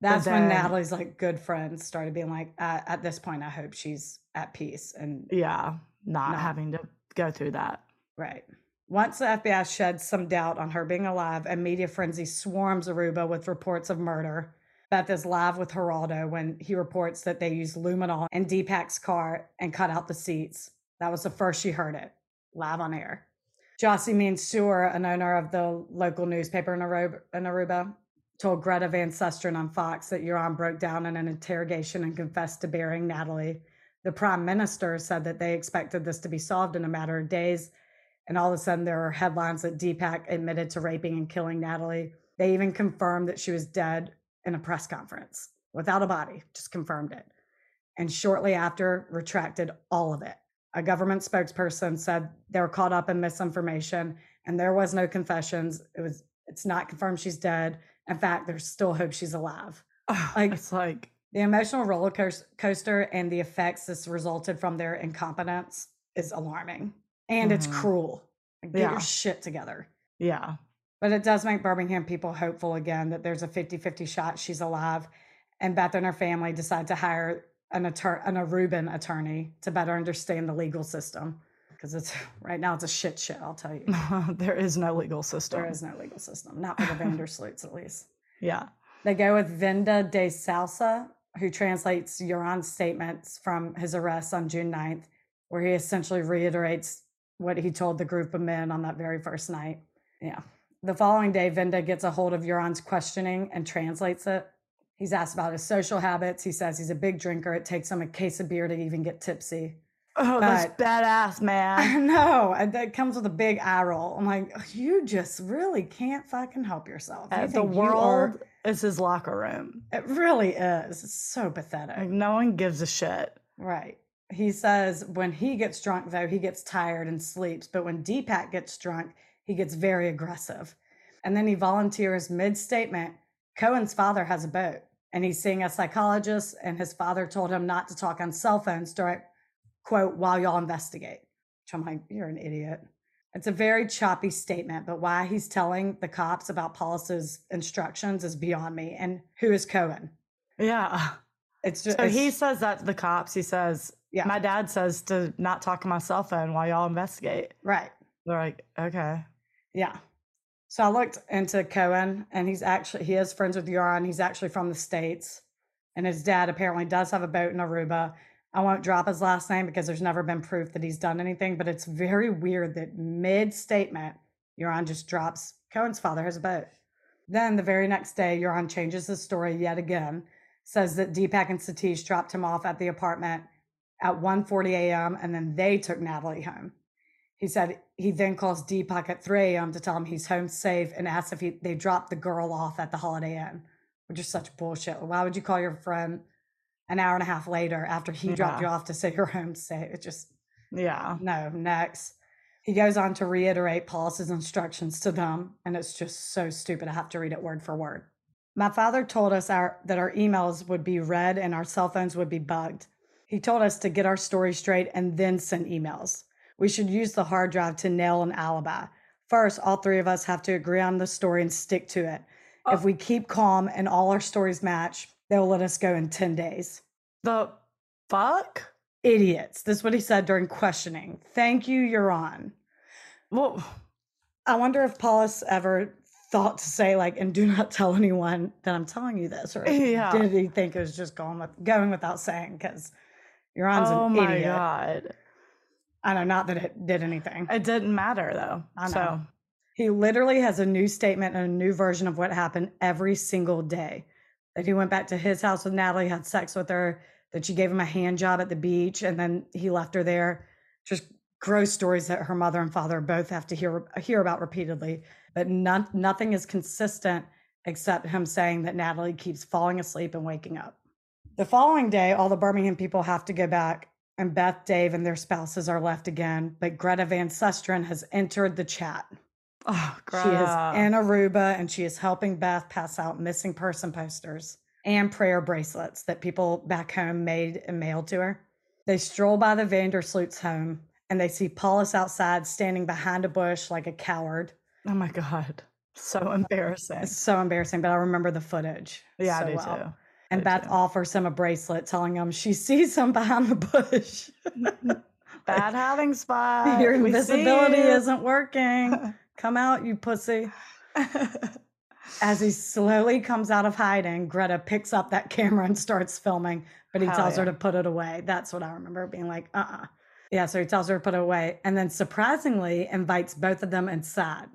That's when Natalee's like good friends started being like, uh, at this point, I hope she's at peace. And Yeah, not No. having to go through that. right. Once the FBI sheds some doubt on her being alive, a media frenzy swarms Aruba with reports of murder. Beth is live with Geraldo when he reports that they used luminol in Deepak's car and cut out the seats. That was the first she heard it, live on air. Jossy Mansur, an owner of the local newspaper in Aruba, in Aruba told Greta Van Susteren on Fox that Joran broke down in an interrogation and confessed to burying Natalee. The prime minister said that they expected this to be solved in a matter of days. And all of a sudden, there were headlines that Deepak admitted to raping and killing Natalee. They even confirmed that she was dead in a press conference without a body, just confirmed it. And shortly after, retracted all of it. A government spokesperson said they were caught up in misinformation and there was no confessions. It was it's not confirmed she's dead. In fact, there's still hope she's alive. Like- it's like, The emotional roller coaster and the effects this resulted from their incompetence is alarming. And it's Mhm. cruel. Like, Get Yeah. your shit together. yeah. But it does make Birmingham people hopeful again that there's a 50 50 shot she's alive. And Beth and her family decide to hire an, attor- an Aruban attorney to better understand the legal system. Because it's right now, it's a shit shit, I'll tell you. there is no legal system. There is no legal system, not for the Vandersloots at least. Yeah. They go with Vinda de Sousa, who translates Joran's statements from his arrest on June 9th, where he essentially reiterates what he told the group of men on that very first night. Yeah. The following day, Vinda gets a hold of Joran's questioning and translates it. He's asked about his social habits. He says he's a big drinker. It takes him a case of beer to even get tipsy. Oh, that's But- badass, I man. know. and That comes with a big eye roll. I'm like, you just really can't fucking help yourself. You the think you are- world is his locker room. It really is. It's so pathetic. Like, no one gives a shit. Right. He says when he gets drunk, though, he gets tired and sleeps. But when Deepak gets drunk, he gets very aggressive. And then he volunteers mid statement Cohen's father has a boat and he's seeing a psychologist, and his father told him not to talk on cell phones during, quote, while y'all investigate. Which I'm like, you're an idiot. It's a very choppy statement, but why he's telling the cops about Paulus's instructions is beyond me. And who is Cohen? Yeah. It's just So he says that to the cops. He says, yeah, My dad says to not talk on my cell phone while y'all investigate. right. They're like, okay. Yeah. So I looked into Cohen, and he's actually he is friends with Joran. He's actually from the states, and his dad apparently does have a boat in Aruba. I won't drop his last name because there's never been proof that he's done anything. But it's very weird that mid statement, Joran just drops Cohen's father has a boat. Then the very next day, Joran changes his story yet again, says that Deepak and Satish dropped him off at the apartment at 1:40 a.m. and then they took Natalee home. He said he then calls Deepak at 3 a.m. to tell him he's home safe and asks if he, they dropped the girl off at the Holiday Inn, which is such bullshit. Why would you call your friend an hour and a half later after he dropped you off to say you're home safe? It just, Yeah. no, next. He goes on to reiterate Paulus's instructions to them, and it's just so stupid. I have to read it word for word. My father told us our, that our emails would be read and our cell phones would be bugged. He told us to get our story straight and then send emails. We should use the hard drive to nail an alibi. First, all three of us have to agree on the story and stick to it. Oh. If we keep calm and all our stories match, they'll let us go in 10 days. The fuck? idiots. This is what he said during questioning. Thank you, Joran. Well, I wonder if Paulus ever thought to say like, and do not tell anyone that I'm telling you this, or Yeah. did he think it was just going with going without saying? Because Joran's oh an my idiot. god. I know, not that it did anything. It didn't matter though. I know. So He literally has a new statement and a new version of what happened every single day. That he went back to his house with Natalee, had sex with her, that she gave him a hand job at the beach, and then he left her there. Just gross stories that her mother and father both have to hear hear about repeatedly. But none, nothing is consistent except him saying that Natalee keeps falling asleep and waking up. The following day, all the Birmingham people have to go back, and Beth, Dave, and their spouses are left again. But Greta Van Susteren has entered the chat. oh, She is girl. in Aruba and she is helping Beth pass out missing person posters and prayer bracelets that people back home made and mailed to her. They stroll by the Vandersloot's home and they see Paulus outside standing behind a bush like a coward. Oh my god. So embarrassing. It's so embarrassing, but I remember the footage. Yeah, so I do well. too. And Beth offers him a bracelet, telling him she sees him behind the bush. Bad hiding spot. Your We invisibility isn't working. Come out, you pussy. As he slowly comes out of hiding, Greta picks up that camera and starts filming, but he Hell tells her to put it away. That's what I remember being like, uh uh Yeah, so he tells her to put it away and then surprisingly invites both of them inside.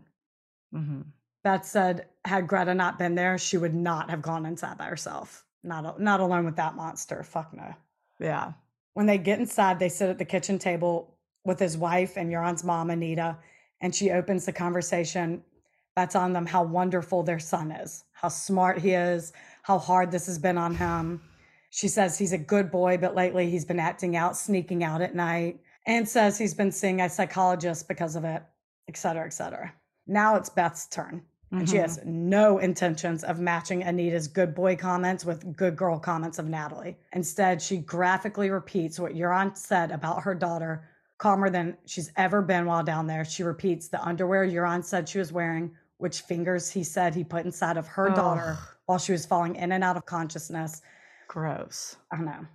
Mhm. Beth said, had Greta not been there, she would not have gone inside by herself. Not, not alone with that monster. Fuck no. Yeah. When they get inside, they sit at the kitchen table with his wife and Joran's mom, Anita, and she opens the conversation by on them how wonderful their son is, how smart he is, how hard this has been on him. She says he's a good boy, but lately he's been acting out, sneaking out at night, and says he's been seeing a psychologist because of it, et cetera, et cetera. Now it's Beth's turn. And she has no intentions of matching Anita's good boy comments with good girl comments of Natalee. Instead, she graphically repeats what Joran said about her daughter, calmer than she's ever been while down there. She repeats the underwear Joran said she was wearing, which fingers he said he put inside of her daughter while she was falling in and out of consciousness. Gross. I know.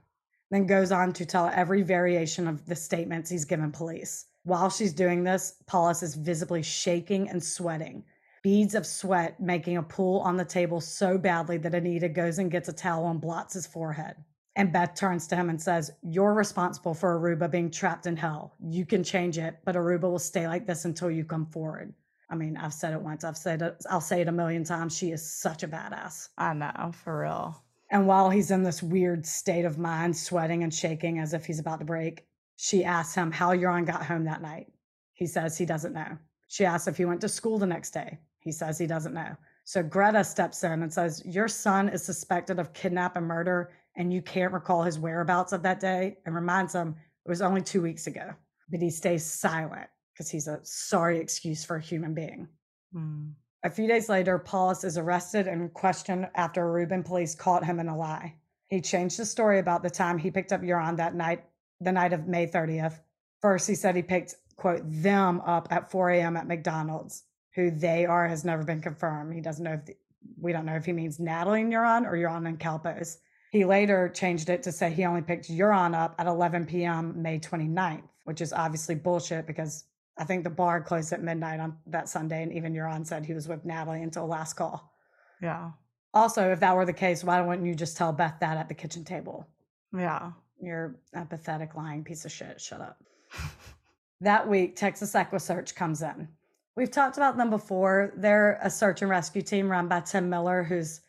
Then goes on to tell every variation of the statements he's given police. While she's doing this, Paulus is visibly shaking and sweating. Beads of sweat making a pool on the table so badly that Anita goes and gets a towel and blots his forehead. And Beth turns to him and says, You're responsible for Aruba being trapped in hell. You can change it, but Aruba will stay like this until you come forward. I mean, I've said it once, I've said it, I'll say it a million times. She is such a badass. I know, for real. And while he's in this weird state of mind, sweating and shaking as if he's about to break, she asks him how Joran got home that night. He says he doesn't know. She asks if he went to school the next day. He says he doesn't know. So Greta steps in and says, Your son is suspected of kidnap and murder, and you can't recall his whereabouts of that day, and reminds him it was only two weeks ago. But he stays silent because he's a sorry excuse for a human being. Mm. A few days later, Paulus is arrested and questioned after Aruban police caught him in a lie. He changed the story about the time he picked up Joran that night, the night of May 30th. First, he said he picked, quote, them up at 4 a.m. at McDonald's. Who they are has never been confirmed. He doesn't know if, the, we don't know if he means Natalee and Joran or Joran and Kalpoes. He later changed it to say he only picked Joran up at 11 p.m. May 29th, which is obviously bullshit because I think the bar closed at midnight on that Sunday, and even Joran said he was with Natalee until last call. Yeah. Also, if that were the case, why wouldn't you just tell Beth that at the kitchen table? Yeah. You're a pathetic, lying piece of shit. Shut up. that week, Texas EquiSearch comes in. We've talked about them before. They're a search and rescue team run by Tim Miller, whose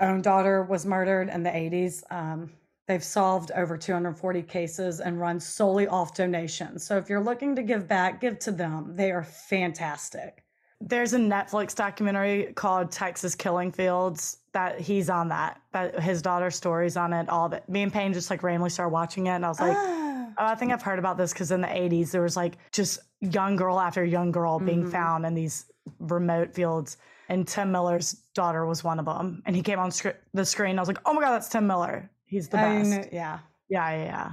own daughter was murdered in the 80s. Um, they've solved over 240 cases and run solely off donations. So if you're looking to give back, give to them. They are fantastic. There's a Netflix documentary called Texas Killing Fields that he's on that. That his daughter's stories on it. All of it. Me and Payne just like randomly started watching it, and I was like, Ah. Oh, I think I've heard about this because in the '80s there was like just young girl after young girl being Mhm. found in these remote fields, and Tim Miller's daughter was one of them. And he came on sc- the screen. I was like, oh my god, that's Tim Miller. He's the I best. kn- yeah. yeah, yeah, yeah.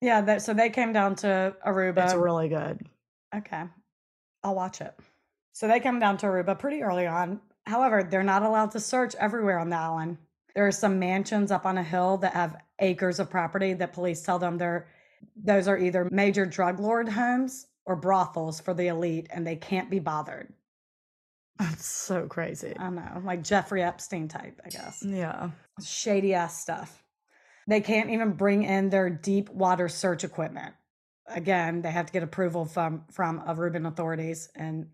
Yeah, that, so they came down to Aruba. It's really good. Okay. I'll watch it. So they come down to Aruba pretty early on. However, they're not allowed to search everywhere on the island. There are some mansions up on a hill that have acres of property that police tell them they're Those are either major drug lord homes or brothels for the elite, and they can't be bothered. That's so crazy. I know, like Jeffrey Epstein type, I guess. Yeah. Shady ass stuff. They can't even bring in their deep water search equipment. Again, they have to get approval from from Aruban authorities, and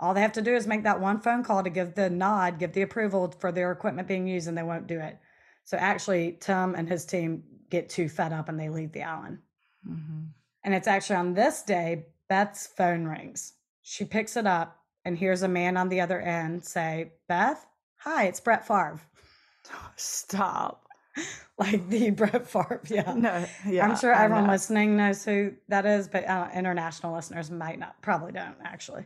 all they have to do is make that one phone call to give the nod, give the approval for their equipment being used, and they won't do it. So actually, Tim and his team get too fed up and they leave the island. Mm-hmm. And it's actually on this day, Beth's phone rings. She picks it up and hears a man on the other end say, Beth, hi, it's Brett Favre. Stop. Like the Brett Favre, yeah. No, yeah. I'm sure everyone listening knows who that is, but uh, international listeners might not, probably don't actually.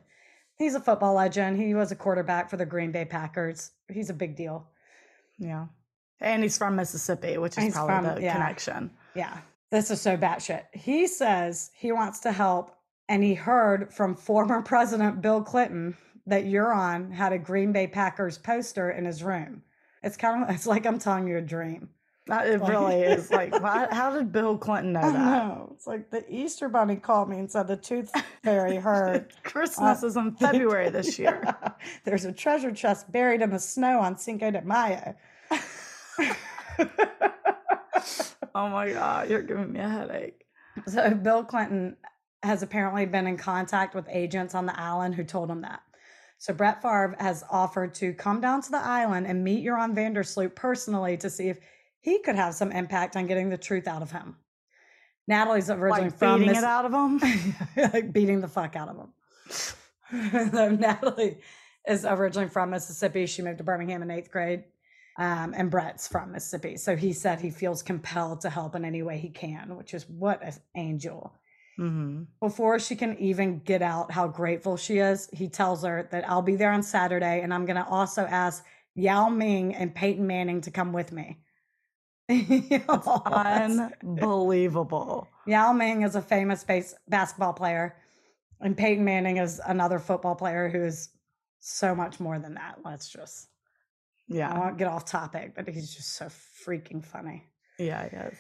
He's a football legend. He was a quarterback for the Green Bay Packers. He's a big deal. Yeah. And he's from Mississippi, which is He's probably from- the yeah. connection. Yeah, this is so batshit. He says he wants to help, and he heard from former President Bill Clinton that Joran had a Green Bay Packers poster in his room. It's kind of it's like I'm telling you a dream. That- It really is. Like, why, how did Bill Clinton know I that? know. It's like the Easter Bunny called me and said the Tooth Fairy heard uh, Christmas is in February this year. Yeah. There's a treasure chest buried in the snow on Cinco de Mayo. Oh my God, you're giving me a headache. So Bill Clinton has apparently been in contact with agents on the island who told him that. So Brett Favre has offered to come down to the island and meet Joran Vandersloot personally to see if he could have some impact on getting the truth out of him. Natalee's originally Like from beating it out of him. like beating the fuck out of him. so Natalee is originally from Mississippi. She moved to Birmingham in eighth grade. Um, and Brett's from Mississippi. So he said he feels compelled to help in any way he can, which is what an angel. hmm Before she can even get out how grateful she is, he tells her that I'll be there on Saturday and I'm going to also ask Yao Ming and Peyton Manning to come with me. Unbelievable. Yao Ming is a famous base basketball player, and Peyton Manning is another football player who is so much more than that. Let's just, I won't uh, get off topic, but he's just so freaking funny. Yeah, yes.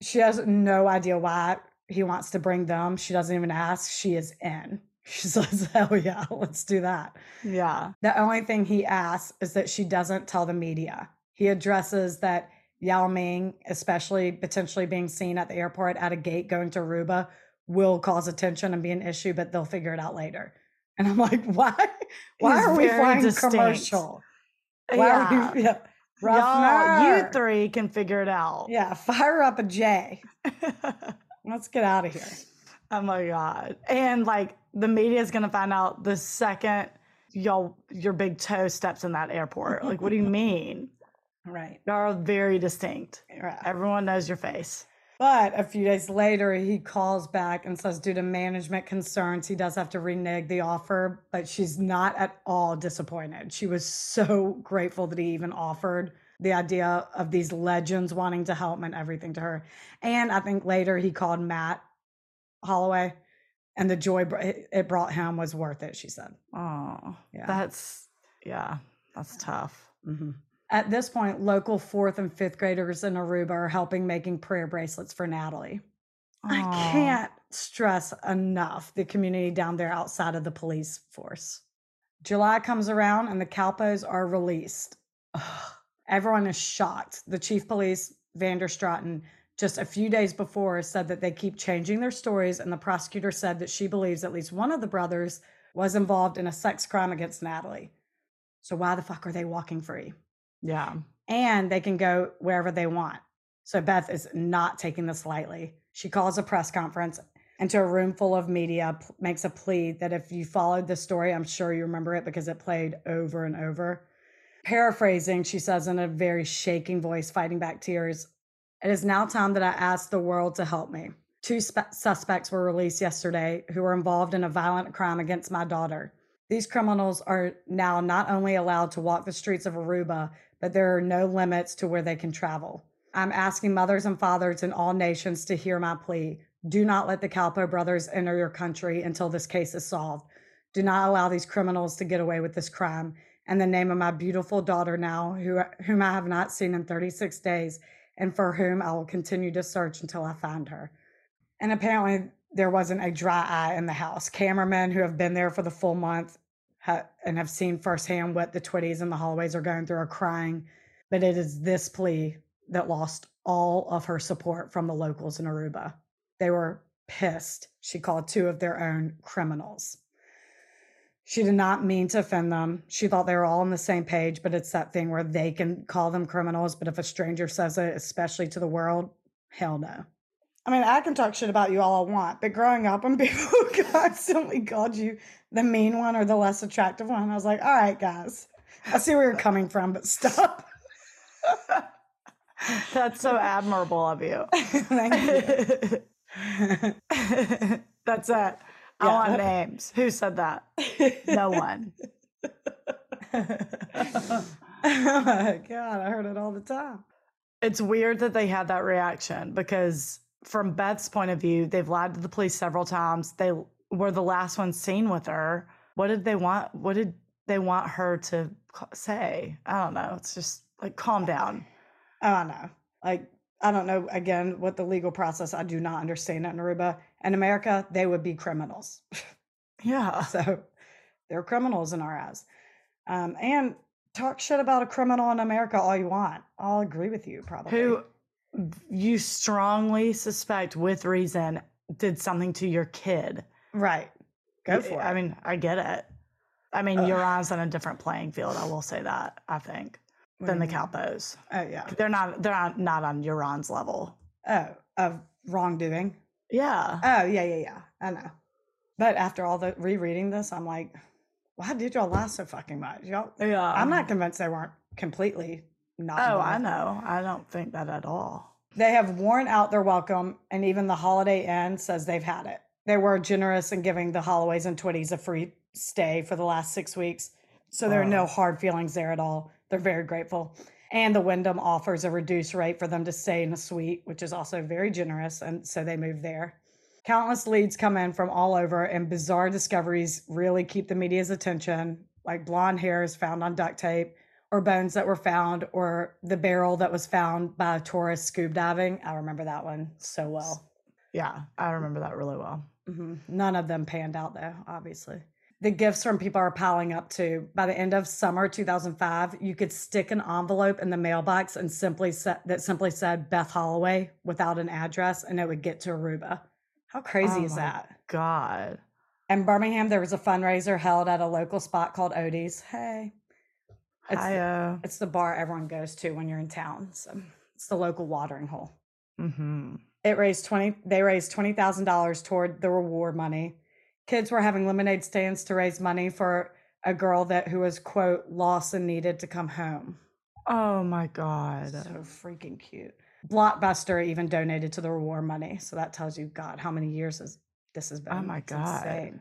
She has no idea why he wants to bring them. She doesn't even ask. She is in. She says, Hell yeah, let's do that. Yeah. The only thing he asks is that she doesn't tell the media. He addresses that Yao Ming, especially potentially being seen at the airport at a gate going to Aruba, will cause attention and be an issue, but they'll figure it out later. And I'm like, why? Why He's are we flying distinct. commercial? Why yeah. are yeah, Y'all, you three can figure it out. Yeah, fire up a J. Let's get out of here. oh my god. And like the media is gonna find out the second y'all your big toe steps in that airport. Like, what do you mean? Right. Y'all are very distinct. right. Everyone knows your face. But a few days later, he calls back and says, due to management concerns, he does have to renege the offer. But she's not at all disappointed. She was so grateful that he even offered the idea of these legends wanting to help and everything to her. And I think later he called Matt Holloway, and the joy it brought him was worth it, she said. Oh, Yeah. that's yeah, that's tough. Mhm. At this point, local fourth and fifth graders in Aruba are helping making prayer bracelets for Natalee. I can't stress enough the community down there outside of the police force. July comes around and the Kalpoes are released. Ugh. Everyone is shocked. The chief police, Van der Straaten, just a few days before said that they keep changing their stories, and the prosecutor said that she believes at least one of the brothers was involved in a sex crime against Natalee. So why the fuck are they walking free? Yeah. and they can go wherever they want. So Beth is not taking this lightly. She calls a press conference into a room full of media, p- makes a plea that if you followed the story, I'm sure you remember it because it played over and over. Paraphrasing, she says in a very shaking voice, fighting back tears, It is now time that I ask the world to help me. Two spe- suspects were released yesterday who were involved in a violent crime against my daughter. These criminals are now not only allowed to walk the streets of Aruba, but there are no limits to where they can travel. I'm asking mothers and fathers in all nations to hear my plea. Do not let the Kalpoe brothers enter your country until this case is solved. Do not allow these criminals to get away with this crime. In the name of my beautiful daughter now, who, whom I have not seen in 36 days, and for whom I will continue to search until I find her. And apparently, there wasn't a dry eye in the house. Cameramen who have been there for the full month ha- and have seen firsthand what the Twitties in the hallways are going through are crying. But it is this plea that lost all of her support from the locals in Aruba. They were pissed. She called two of their own criminals. She did not mean to offend them. She thought they were all on the same page, but it's that thing where they can call them criminals. But if a stranger says it, especially to the world, hell no. I mean, I can talk shit about you all I want, but growing up when people constantly called you the mean one or the less attractive one, I was like, all right, guys, I see where you're coming from, but stop. That's so admirable of you. Thank you. That's it. I Yeah. want names. Who said that? No one. oh my God, I heard it all the time. It's weird that they had that reaction because, from Beth's point of view, they've lied to the police several times. They were the last ones seen with her. What did they want? What did they want her to say? I don't know. It's just like, calm down. I don't know. Like, I don't know, again, what the legal process, I do not understand it in Aruba. In America, they would be criminals. Yeah. So they're criminals in our eyes. Um, and talk shit about a criminal in America all you want. I'll agree with you, probably. Who you strongly suspect, with reason, did something to your kid. Right. Go for it. I mean, I get it. I mean, Ugh. Joran's on a different playing field. I will say that. I think What than the? Kalpoes. Oh, yeah. They're not. They're not, not on Joran's level. Oh, of wrongdoing. Yeah. Oh, yeah, yeah, yeah. I know. But after all the rereading this, I'm like, why did y'all lie so fucking much? Y'all, Yeah. I'm not convinced they weren't completely not. Oh, I know. I don't think that at all. They have worn out their welcome, and even the Holiday Inn says they've had it. They were generous in giving the Holloways and Twitties a free stay for the last six weeks. So there are no hard feelings there at all. They're very grateful. And the Wyndham offers a reduced rate for them to stay in a suite, which is also very generous. And so they move there. Countless leads come in from all over, and bizarre discoveries really keep the media's attention, like blonde hairs found on duct tape, or bones that were found, or the barrel that was found by a tourist scuba diving. I remember that one so well. Yeah, I remember that really well. hmm None of them panned out, though, obviously. The gifts from people are piling up too. By the end of summer 2005, you could stick an envelope in the mailbox and simply sa- that simply said Beth Holloway without an address, and it would get to Aruba. How crazy Oh is that? God. In Birmingham, there was a fundraiser held at a local spot called Odie's. Hey, it's, I uh. it's the bar everyone goes to when you're in town. So it's the local watering hole. Mm-hmm. It raised twenty. They raised twenty thousand dollars toward the reward money. Kids were having lemonade stands to raise money for a girl that who was quote lost and needed to come home. Oh my God. So freaking cute. Blockbuster even donated to the reward money, so that tells you, God, how many years has this has been? Oh my It's God. insane.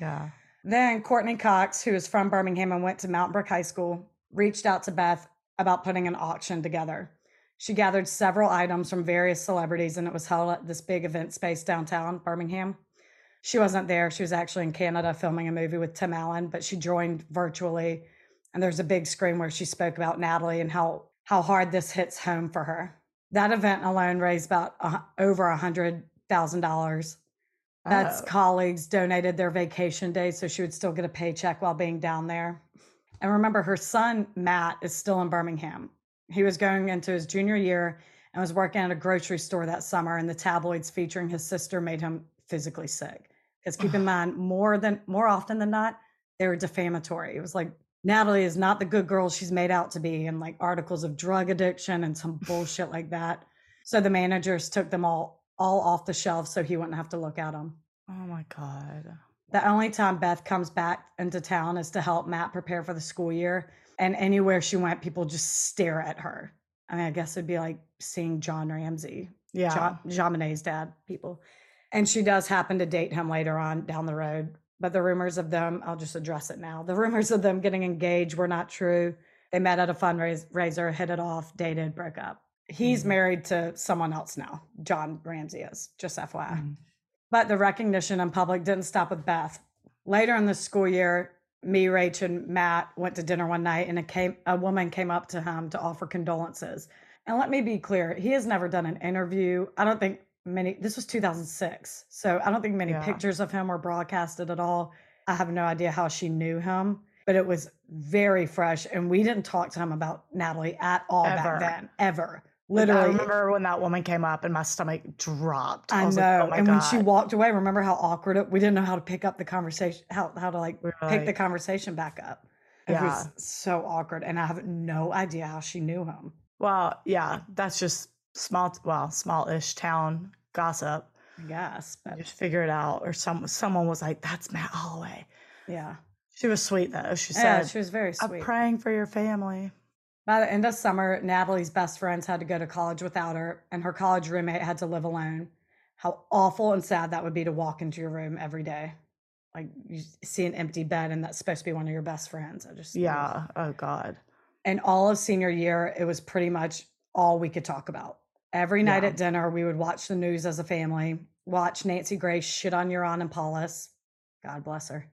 Yeah. Then Courteney Cox, who is from Birmingham and went to Mountain Brook High School, reached out to Beth about putting an auction together. She gathered several items from various celebrities and it was held at this big event space downtown Birmingham. She wasn't there. She was actually in Canada filming a movie with Tim Allen, but she joined virtually. And there's a big screen where she spoke about Natalee and how how hard this hits home for her. That event alone raised about uh, over a hundred thousand dollars. Beth's Oh. colleagues donated their vacation days so she would still get a paycheck while being down there. And remember, her son, Matt, is still in Birmingham. He was going into his junior year and was working at a grocery store that summer, and the tabloids featuring his sister made him physically sick. Because keep in mind, more than more often than not, they were defamatory. It was like Natalee is not the good girl she's made out to be, and like articles of drug addiction and some bullshit like that. So the managers took them all all off the shelf so he wouldn't have to look at them. Oh my God. The only time Beth comes back into town is to help Matt prepare for the school year. And anywhere she went, people just stare at her. I mean, I guess it'd be like seeing John Ramsey, Yeah. John, JonBenét's dad, people. And she does happen to date him later on down the road. But the rumors of them, I'll just address it now. The rumors of them getting engaged were not true. They met at a fundraiser, hit it off, dated, broke up. He's Mhm. married to someone else now. John Ramsey is, just FYI. Mhm. But the recognition in public didn't stop with Beth. Later in the school year, me, Rach, and Matt went to dinner one night, and a, came, a woman came up to him to offer condolences. And let me be clear, he has never done an interview. I don't think many. This was 2006, so I don't think many Yeah. pictures of him were broadcasted at all. I have no idea how she knew him, but it was very fresh, and we didn't talk to him about Natalee at all Ever. back then, ever. I remember when that woman came up and my stomach dropped. I, was know. like, oh and when she walked away, remember how awkward it? We didn't know how to pick up the conversation, how how to like pick the conversation back up. It Yeah. was so awkward, and I have no idea how she knew him. Well, yeah, that's just small, well, small-ish town gossip. I guess, but Just figure it out. Or some someone was like, "That's Matt Holloway." yeah, She was sweet though. She yeah, said, she was very "I'm praying for your family." By the end of summer, Natalee's best friends had to go to college without her, and her college roommate had to live alone. How awful and sad that would be to walk into your room every day. Like you see an empty bed, and that's supposed to be one of your best friends. I just Yeah. Oh God. And all of senior year, it was pretty much all we could talk about. Every night Yeah. at dinner, we would watch the news as a family, watch Nancy Grace shit on Joran and Paulus. God bless her.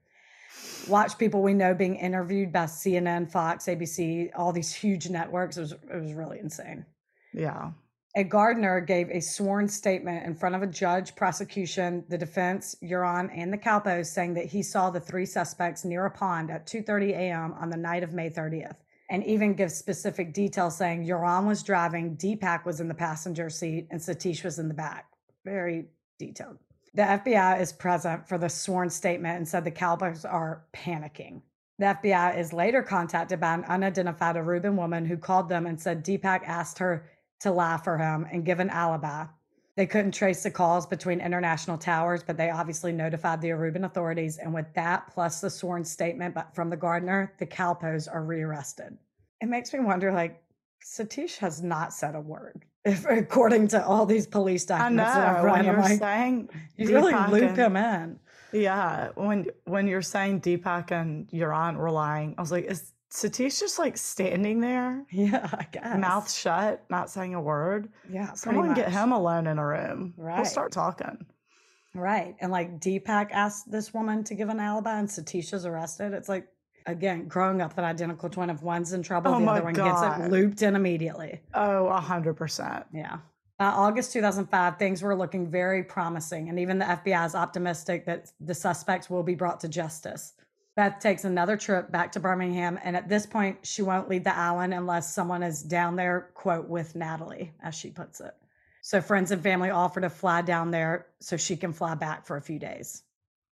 Watch people we know being interviewed by CNN, Fox, ABC, all these huge networks. It was, it was really insane. Yeah. A Gardner gave a sworn statement in front of a judge, prosecution, the defense, Joran, and the Kalpoes, saying that he saw the three suspects near a pond at 2:30 a.m. on the night of May 30th, and even gives specific details saying Joran was driving, Deepak was in the passenger seat, and Satish was in the back. Very detailed. The FBI is present for the sworn statement and said the Kalpoes are panicking. The FBI is later contacted by an unidentified Aruban woman who called them and said Deepak asked her to lie for him and give an alibi. They couldn't trace the calls between international towers, but they obviously notified the Aruban authorities. And with that, plus the sworn statement from the Gardner, the Kalpoes are rearrested. It makes me wonder like, Satish has not said a word, if according to all these police I documents that I've know. When. I'm you're like, saying you really loop him in. Yeah, when when you're saying Deepak and Joran were lying, I was like, is Satish just like standing there, Yeah, I guess. mouth shut, not saying a word? Yeah, Someone get him alone in a room. Right. We'll start talking. Right. And like Deepak asked this woman to give an alibi and Satisha's arrested. It's like, again, growing up, that identical twin of one's in trouble, Oh the other one gets it looped in immediately. Oh, a hundred percent. Yeah. By August 2005, things were looking very promising, and even the FBI is optimistic that the suspects will be brought to justice. Beth takes another trip back to Birmingham, and at this point, she won't leave the island unless someone is down there, quote, with Natalee, as she puts it. So friends and family offer to fly down there so she can fly back for a few days.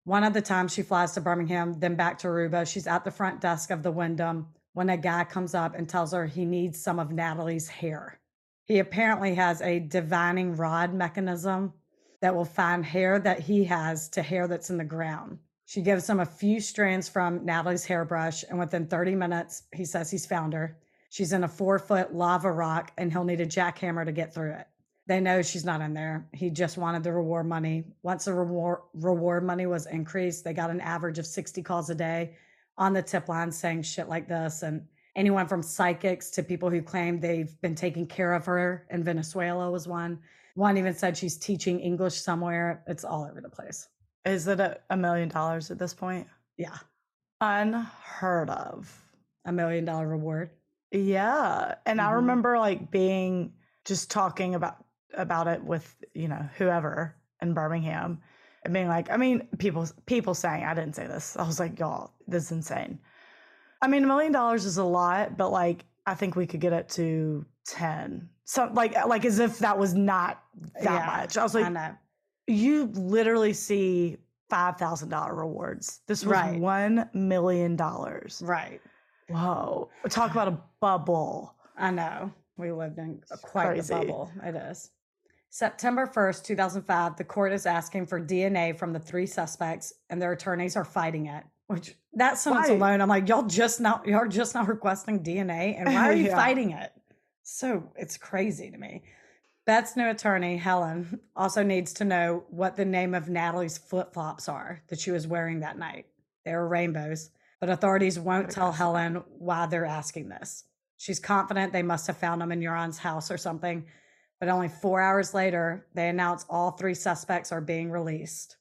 One of the times she flies to Birmingham, then back to Aruba, she's at the front desk of the Wyndham when a guy comes up and tells her he needs some of Natalee's hair. He apparently has a divining rod mechanism that will find hair that he has to hair that's in the ground. She gives him a few strands from Natalee's hairbrush, and within 30 minutes, he says he's found her. She's in a four foot lava rock, and he'll need a jackhammer to get through it. They know she's not in there. He just wanted the reward money. Once the reward, reward money was increased, they got an average of 60 calls a day on the tip line saying shit like this. And anyone from psychics to people who claim they've been taking care of her in Venezuela was one. One even said she's teaching English somewhere. It's all over the place. Is it a, a million dollars at this point? Yeah, Unheard of. a million dollar reward. Yeah. And I Mhm. remember like being just talking about about it with, you know, whoever in Birmingham and being like, I mean, people people saying I didn't say this. I was like, y'all, this is insane. I mean, a million dollars is a lot, but like I think we could get it to 10. So like like as if that was not that Yeah, much. I was I like, know. you literally see five thousand dollar rewards. This was Right. one million dollars. Right. Whoa. Talk about a bubble. I know. We lived in quite crazy. the bubble. It is. September 1st, 2005, the court is asking for DNA from the three suspects, and their attorneys are fighting it. Which that sentence Right. alone, I'm like, y'all just not y'all are just not requesting DNA, and why are you Yeah. fighting it? So it's crazy to me. Beth's new attorney, Helen, also needs to know what the name of Natalee's flip flops are that she was wearing that night. They were rainbows, but authorities won't tell guess. Helen why they're asking this. She's confident they must have found them in Joran's house or something, but only four hours later, they announce all three suspects are being released.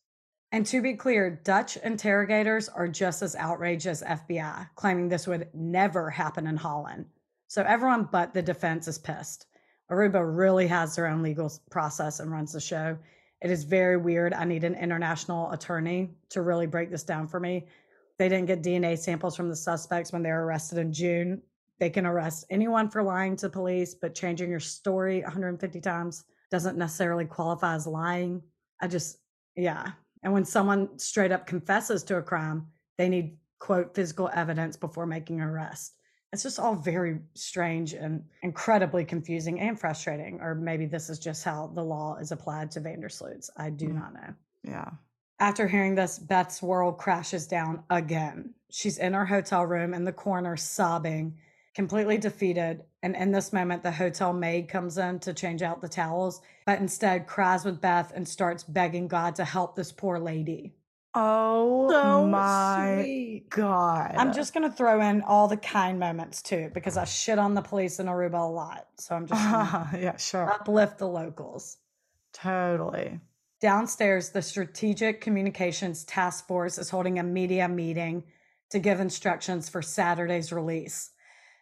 And to be clear, Dutch interrogators are just as outraged as FBI, claiming this would never happen in Holland. So everyone but the defense is pissed. Aruba really has their own legal process and runs the show. It is very weird. I need an international attorney to really break this down for me. They didn't get DNA samples from the suspects when they were arrested in June. They can arrest anyone for lying to police, but changing your story 150 times doesn't necessarily qualify as lying. I just, yeah. And when someone straight up confesses to a crime, they need, quote, physical evidence before making an arrest. It's just all very strange and incredibly confusing and frustrating. Or maybe this is just how the law is applied to Vandersloots. I do mm. not know. Yeah. After hearing this, Beth's world crashes down again. She's in her hotel room in the corner, sobbing, completely defeated. And in this moment, the hotel maid comes in to change out the towels, but instead cries with Beth and starts begging God to help this poor lady. Oh so my sweet. God. I'm just going to throw in all the kind moments too, because I shit on the police in Aruba a lot. So I'm just uh, yeah, sure. Uplift the locals. Totally. Downstairs, the Strategic Communications Task Force is holding a media meeting to give instructions for Saturday's release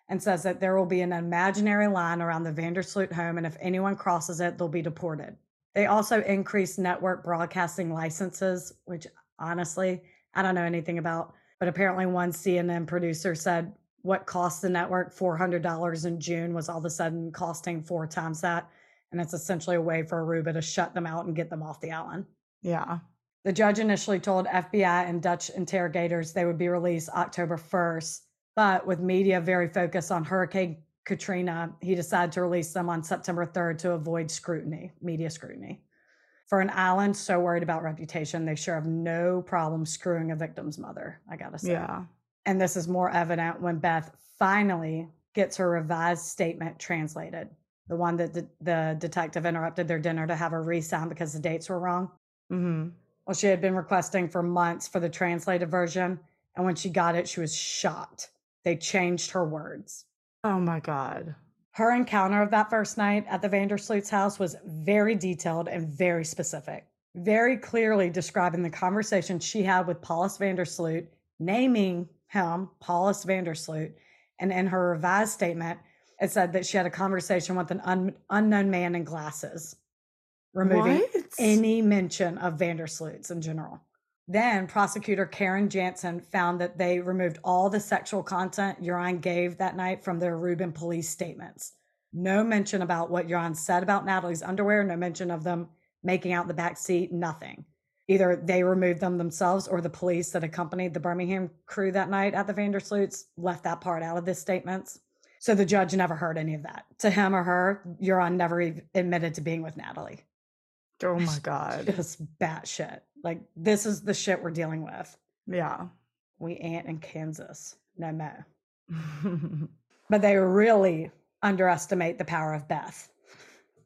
and says that there will be an imaginary line around the Vandersloot home, and if anyone crosses it, they'll be deported. They also increased network broadcasting licenses, which honestly, I don't know anything about. But apparently, one CNN producer said what cost the network $400 in June was all of a sudden costing four times that. And it's essentially a way for Aruba to shut them out and get them off the island. Yeah. The judge initially told FBI and Dutch interrogators they would be released October 1st but with media very focused on Hurricane Katrina, he decided to release them on September 3rd to avoid scrutiny, media scrutiny. For an island so worried about reputation, they sure have no problem screwing a victim's mother, I gotta say. Yeah. And this is more evident when Beth finally gets her revised statement translated, the one that the, the detective interrupted their dinner to have her re sign because the dates were wrong. Mm-hmm. Well, she had been requesting for months for the translated version. And when she got it, she was shocked they changed her words. Oh my God. Her encounter of that first night at the Vandersloot's house was very detailed and very specific, very clearly describing the conversation she had with Paulus Vandersloot, naming him Paulus Vandersloot. And in her revised statement, it said that she had a conversation with an un- unknown man in glasses, removing what? any mention of Vandersloots in general. Then prosecutor Karin Janssen found that they removed all the sexual content Joran gave that night from their Aruban police statements. No mention about what Joran said about Natalee's underwear, no mention of them making out the back seat, nothing. Either they removed them themselves or the police that accompanied the Birmingham crew that night at the Vandersloots left that part out of the statements. So the judge never heard any of that. To him or her, Joran never admitted to being with Natalee. Oh my God. Just batshit. Like, this is the shit we're dealing with. Yeah. We ain't in Kansas. No mo. but they really underestimate the power of Beth,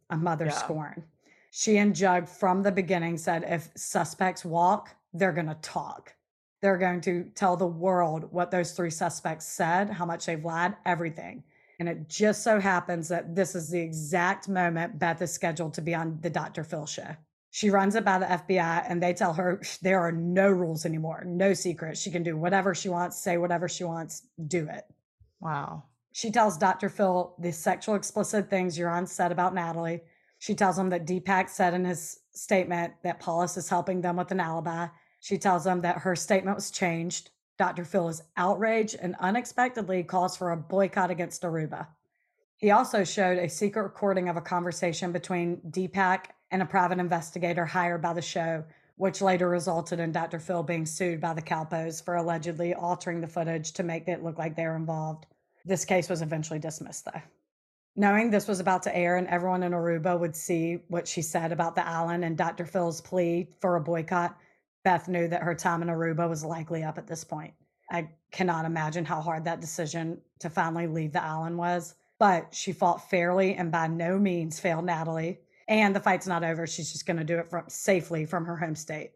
a mother yeah. scorn. She and Jug from the beginning said if suspects walk, they're going to talk. They're going to tell the world what those three suspects said, how much they've lied, everything. And it just so happens that this is the exact moment Beth is scheduled to be on the Dr. Phil show. She runs it by the FBI and they tell her there are no rules anymore, no secrets. She can do whatever she wants, say whatever she wants, do it. Wow. She tells Dr. Phil the sexual explicit things Joran said about Natalee. She tells him that Deepak said in his statement that Paulus is helping them with an alibi. She tells him that her statement was changed. Dr. Phil is outraged and unexpectedly calls for a boycott against Aruba. He also showed a secret recording of a conversation between Deepak and a private investigator hired by the show, which later resulted in Dr. Phil being sued by the Kalpoes for allegedly altering the footage to make it look like they're involved. This case was eventually dismissed, though. Knowing this was about to air and everyone in Aruba would see what she said about the island and Dr. Phil's plea for a boycott, Beth knew that her time in Aruba was likely up at this point. I cannot imagine how hard that decision to finally leave the island was, but she fought fairly and by no means failed Natalee. And the fight's not over. She's just going to do it from safely from her home state.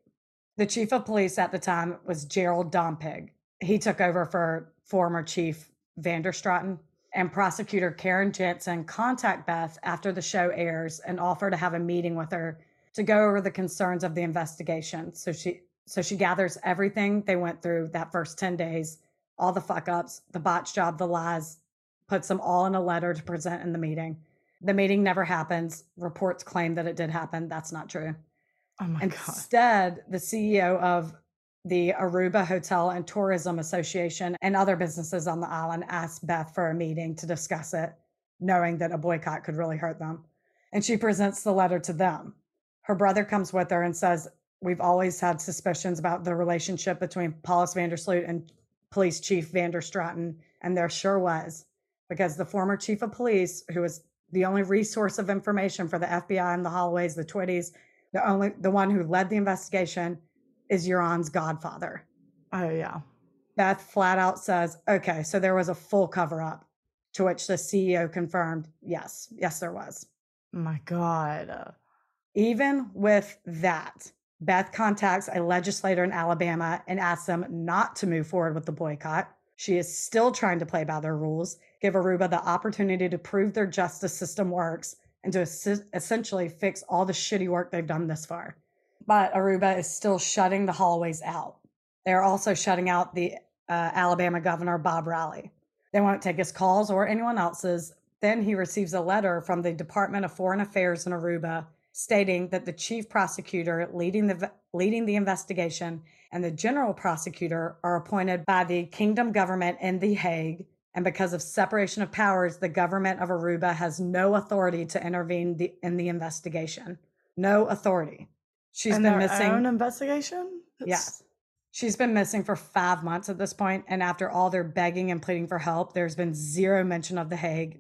The chief of police at the time was Gerold Dompig. He took over for former chief Van der Straaten. And prosecutor Karin Janssen contact Beth after the show airs and offer to have a meeting with her to go over the concerns of the investigation. So she so she gathers everything they went through that first 10 days, all the fuck ups, the botch job, the lies, puts them all in a letter to present in the meeting. The meeting never happens. Reports claim that it did happen. That's not true. Oh my god. Instead, the CEO of the Aruba Hotel and Tourism Association and other businesses on the island asked Beth for a meeting to discuss it, knowing that a boycott could really hurt them. And she presents the letter to them. Her brother comes with her and says, We've always had suspicions about the relationship between Paulus Vandersloot and Police Chief Van der Straaten, and there sure was, because the former chief of police, who was the only resource of information for the FBI and the Holloways, the Twittys, the only the one who led the investigation, is Joran's godfather. Oh yeah. Beth flat out says, okay, so there was a full cover up, to which the CEO confirmed, yes, yes, there was. My God. Even with that, Beth contacts a legislator in Alabama and asks them not to move forward with the boycott. She is still trying to play by their rules, give Aruba the opportunity to prove their justice system works and to es- essentially fix all the shitty work they've done this far. But Aruba is still shutting the Holloways out. They're also shutting out the uh, Alabama governor, Bob Riley. They won't take his calls or anyone else's. Then he receives a letter from the Department of Foreign Affairs in Aruba stating that the chief prosecutor leading the leading the investigation and the general prosecutor are appointed by the kingdom government in The Hague and because of separation of powers the government of Aruba has no authority to intervene the, in the investigation. No authority. She's and been missing own investigation. Yes. She's been missing for five months at this point, And after all their begging and pleading for help, there's been zero mention of The Hague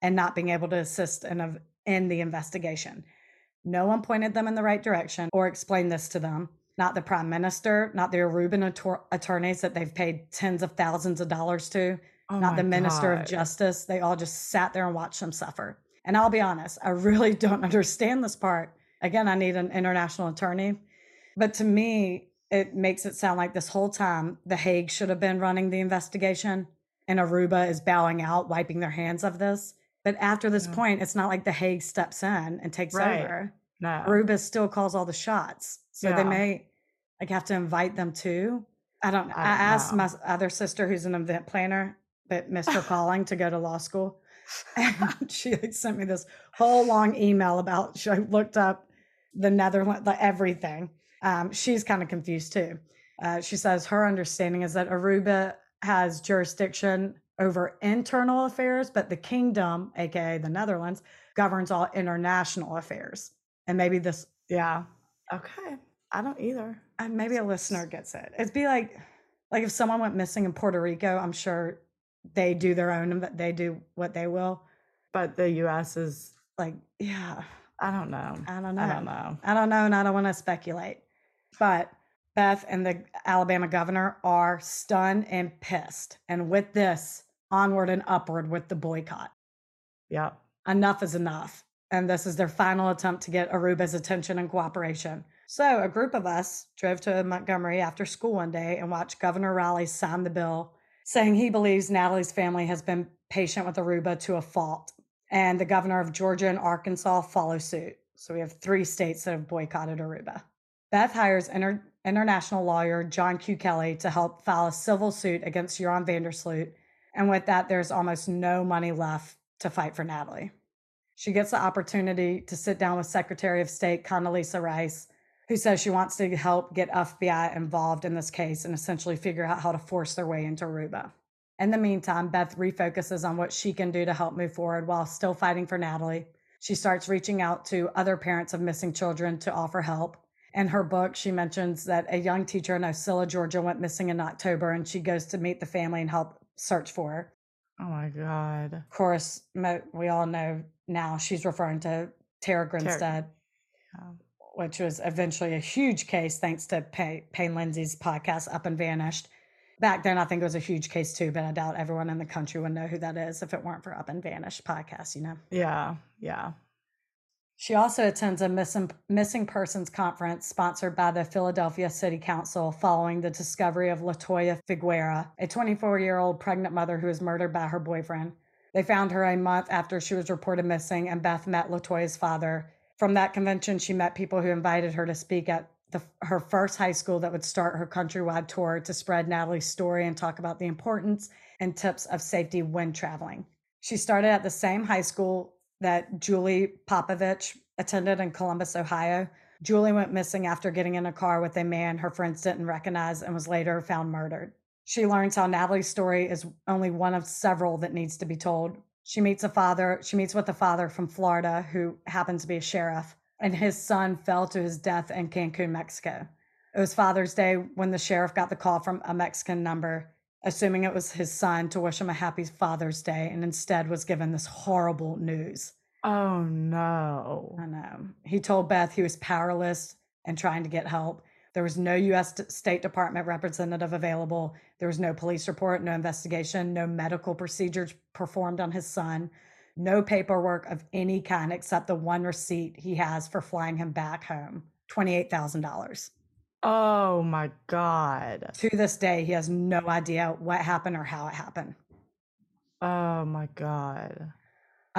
and not being able to assist in, in the investigation. No one pointed them in the right direction or explained this to them. Not the prime minister, not the Aruban attor- attorneys that they've paid tens of thousands of dollars to, Oh not the minister God. of justice. They all just sat there and watched them suffer. And I'll be honest, I really don't understand this part. Again, I need an international attorney. But to me, it makes it sound like this whole time The Hague should have been running the investigation and Aruba is bowing out, wiping their hands of this. But after this Yeah. point, it's not like The Hague steps in and takes Right. over. No. Aruba still calls all the shots. So they may like have to invite them too. I don't. I, I don't asked know. my other sister who's an event planner, but missed her calling to go to law school. And she like, sent me this whole long email about she looked up the Netherlands, like everything. Um, she's kind of confused too. Uh, she says her understanding is that Aruba has jurisdiction over internal affairs, but the kingdom, aka the Netherlands, governs all international affairs. And maybe this, Yeah. Okay. I don't either. and maybe a listener gets it. It'd be like, like if someone went missing in Puerto Rico, I'm sure they do their own, they do what they will. But the U.S. is. Like, yeah, I don't know. I don't know. I don't know. I don't know, and I don't want to speculate. But Beth and the Alabama governor are stunned and pissed. And with this, onward and upward with the boycott. Yep. Enough is enough. And this is their final attempt to get Aruba's attention and cooperation. So, a group of us drove to Montgomery after school one day and watched Governor Riley sign the bill saying he believes Natalee's family has been patient with Aruba to a fault. And the governor of Georgia and Arkansas follow suit. So, we have three states that have boycotted Aruba. Beth hires inter- international lawyer John Q. Kelly to help file a civil suit against Joran Vandersloot. And with that, there's almost no money left to fight for Natalee. She gets the opportunity to sit down with Secretary of State Condoleezza Rice, who says she wants to help get FBI involved in this case and essentially figure out how to force their way into Aruba. In the meantime, Beth refocuses on what she can do to help move forward while still fighting for Natalee. She starts reaching out to other parents of missing children to offer help. In her book, she mentions that a young teacher in Osceola, Georgia went missing in October and she goes to meet the family and help search for her. Oh my God. Of course, we all know now she's referring to Tara Grinstead, Yeah. which was eventually a huge case thanks to Pay- Payne Lindsay's podcast, Up and Vanished. Back then, I think it was a huge case too, but I doubt everyone in the country would know who that is if it weren't for Up and Vanished podcast, you know? Yeah. Yeah. She also attends a missing, missing persons conference sponsored by the Philadelphia City Council following the discovery of Latoya Figueroa, a 24 year old pregnant mother who was murdered by her boyfriend. They found her a month after she was reported missing, and Beth met Latoya's father. From that convention, she met people who invited her to speak at the, her first high school that would start her countrywide tour to spread Natalee's story and talk about the importance and tips of safety when traveling. She started at the same high school that Julie Popovich attended in Columbus, Ohio. Julie went missing after getting in a car with a man her friends didn't recognize and was later found murdered. She learns how Natalee's story is only one of several that needs to be told. She meets a father, she meets with a father from Florida who happens to be a sheriff, and his son fell to his death in Cancun, Mexico. It was Father's Day when the sheriff got the call from a Mexican number, assuming it was his son to wish him a happy Father's Day, and instead was given this horrible news. Oh no. I know. He told Beth he was powerless and trying to get help. There was no U.S. State Department representative available. There was no police report, no investigation, no medical procedures performed on his son, no paperwork of any kind except the one receipt he has for flying him back home $28,000. Oh my God. To this day, he has no idea what happened or how it happened. Oh my God.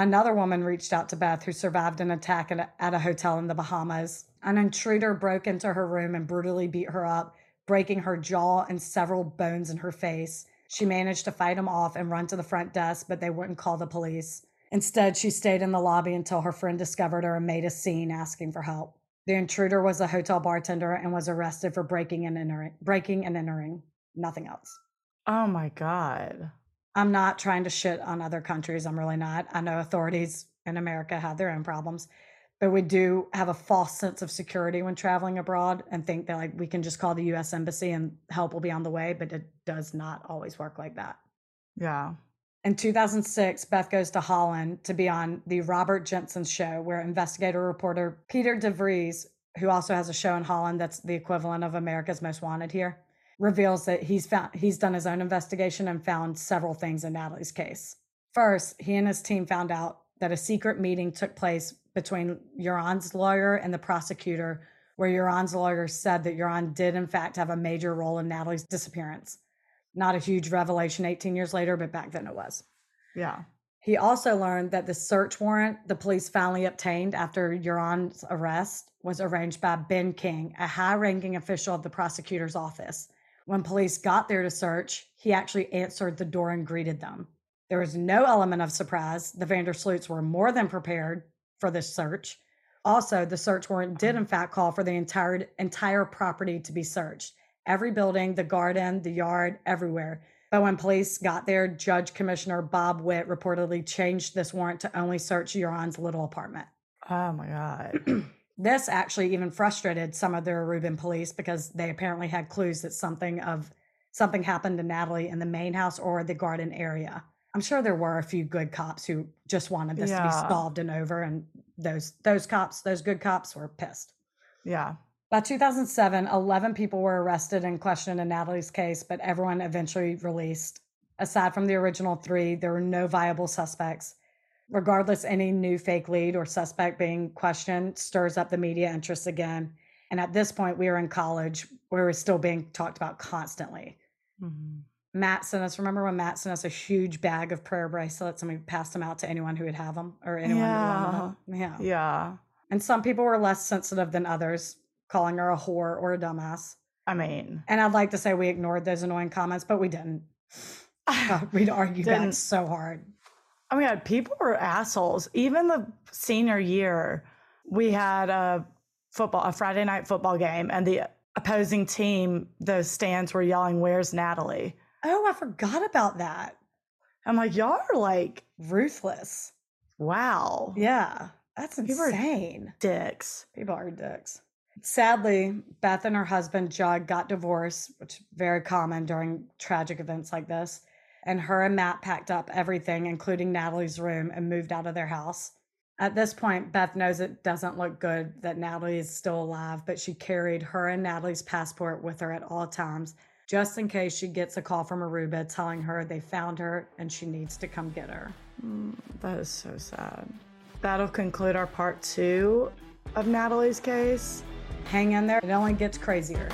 Another woman reached out to Beth who survived an attack at a, at a hotel in the Bahamas. An intruder broke into her room and brutally beat her up, breaking her jaw and several bones in her face. She managed to fight him off and run to the front desk, but they wouldn't call the police. Instead, she stayed in the lobby until her friend discovered her and made a scene asking for help. The intruder was a hotel bartender and was arrested for breaking and entering, breaking and entering. Nothing else. Oh my God. I'm not trying to shit on other countries. I'm really not. I know authorities in America have their own problems, but we do have a false sense of security when traveling abroad and think that like we can just call the US embassy and help will be on the way, but it does not always work like that. Yeah. In 2006, Beth goes to Holland to be on the Robert Jensen show, where investigator reporter Peter de Vries, who also has a show in Holland that's the equivalent of America's Most Wanted here, reveals that he's found he's done his own investigation and found several things in Natalee's case. First, he and his team found out that a secret meeting took place between Joran's lawyer and the prosecutor, where Joran's lawyer said that Joran did in fact have a major role in Natalee's disappearance. Not a huge revelation 18 years later, but back then it was. Yeah. He also learned that the search warrant the police finally obtained after Joran's arrest was arranged by Ben King, a high ranking official of the prosecutor's office. When police got there to search, he actually answered the door and greeted them. There was no element of surprise. The Vandersloots were more than prepared for this search. Also, the search warrant did in fact call for the entire entire property to be searched. Every building, the garden, the yard, everywhere. But when police got there, Judge Commissioner Bob Witt reportedly changed this warrant to only search Joran's little apartment. Oh my God. this actually even frustrated some of the Aruban police because they apparently had clues that something of something happened to Natalee in the main house or the garden area. I'm sure there were a few good cops who just wanted this to be solved and over, and those those cops, those good cops, were pissed. Yeah. By 2007, 11 people were arrested and questioned in Natalee's case, but everyone eventually released. Aside from the original three, there were no viable suspects. Regardless, any new fake lead or suspect being questioned stirs up the media interest again. And at this point, we were in college where we're still being talked about constantly. Mhm. Matt sent us, remember when Matt sent us a huge bag of prayer bracelets and we passed them out to anyone who would have them or anyone who wanted them? Yeah. Yeah. And some people were less sensitive than others, calling her a whore or a dumbass. I mean, And I'd like to say we ignored those annoying comments, but we didn't. God, we'd argue back so hard. Oh my God, people were assholes. Even the senior year, we had a football, a Friday night football game, and the opposing team, the stands were yelling, Where's Natalee? Oh, I forgot about that. I'm like, Y'all are like, Ruthless. wow, Yeah, that's People insane. dicks. People are dicks. Sadly, Beth and her husband Jug got divorced, which is very common during tragic events like this. And her and Matt packed up everything, including Natalee's room, and moved out of their house. At this point, Beth knows it doesn't look good that Natalee is still alive, but she carried her and Natalee's passport with her at all times, just in case she gets a call from Aruba telling her they found her and she needs to come get her. Mm, that is so sad. That'll conclude our part two of Natalee's case. Hang in there, it only gets crazier.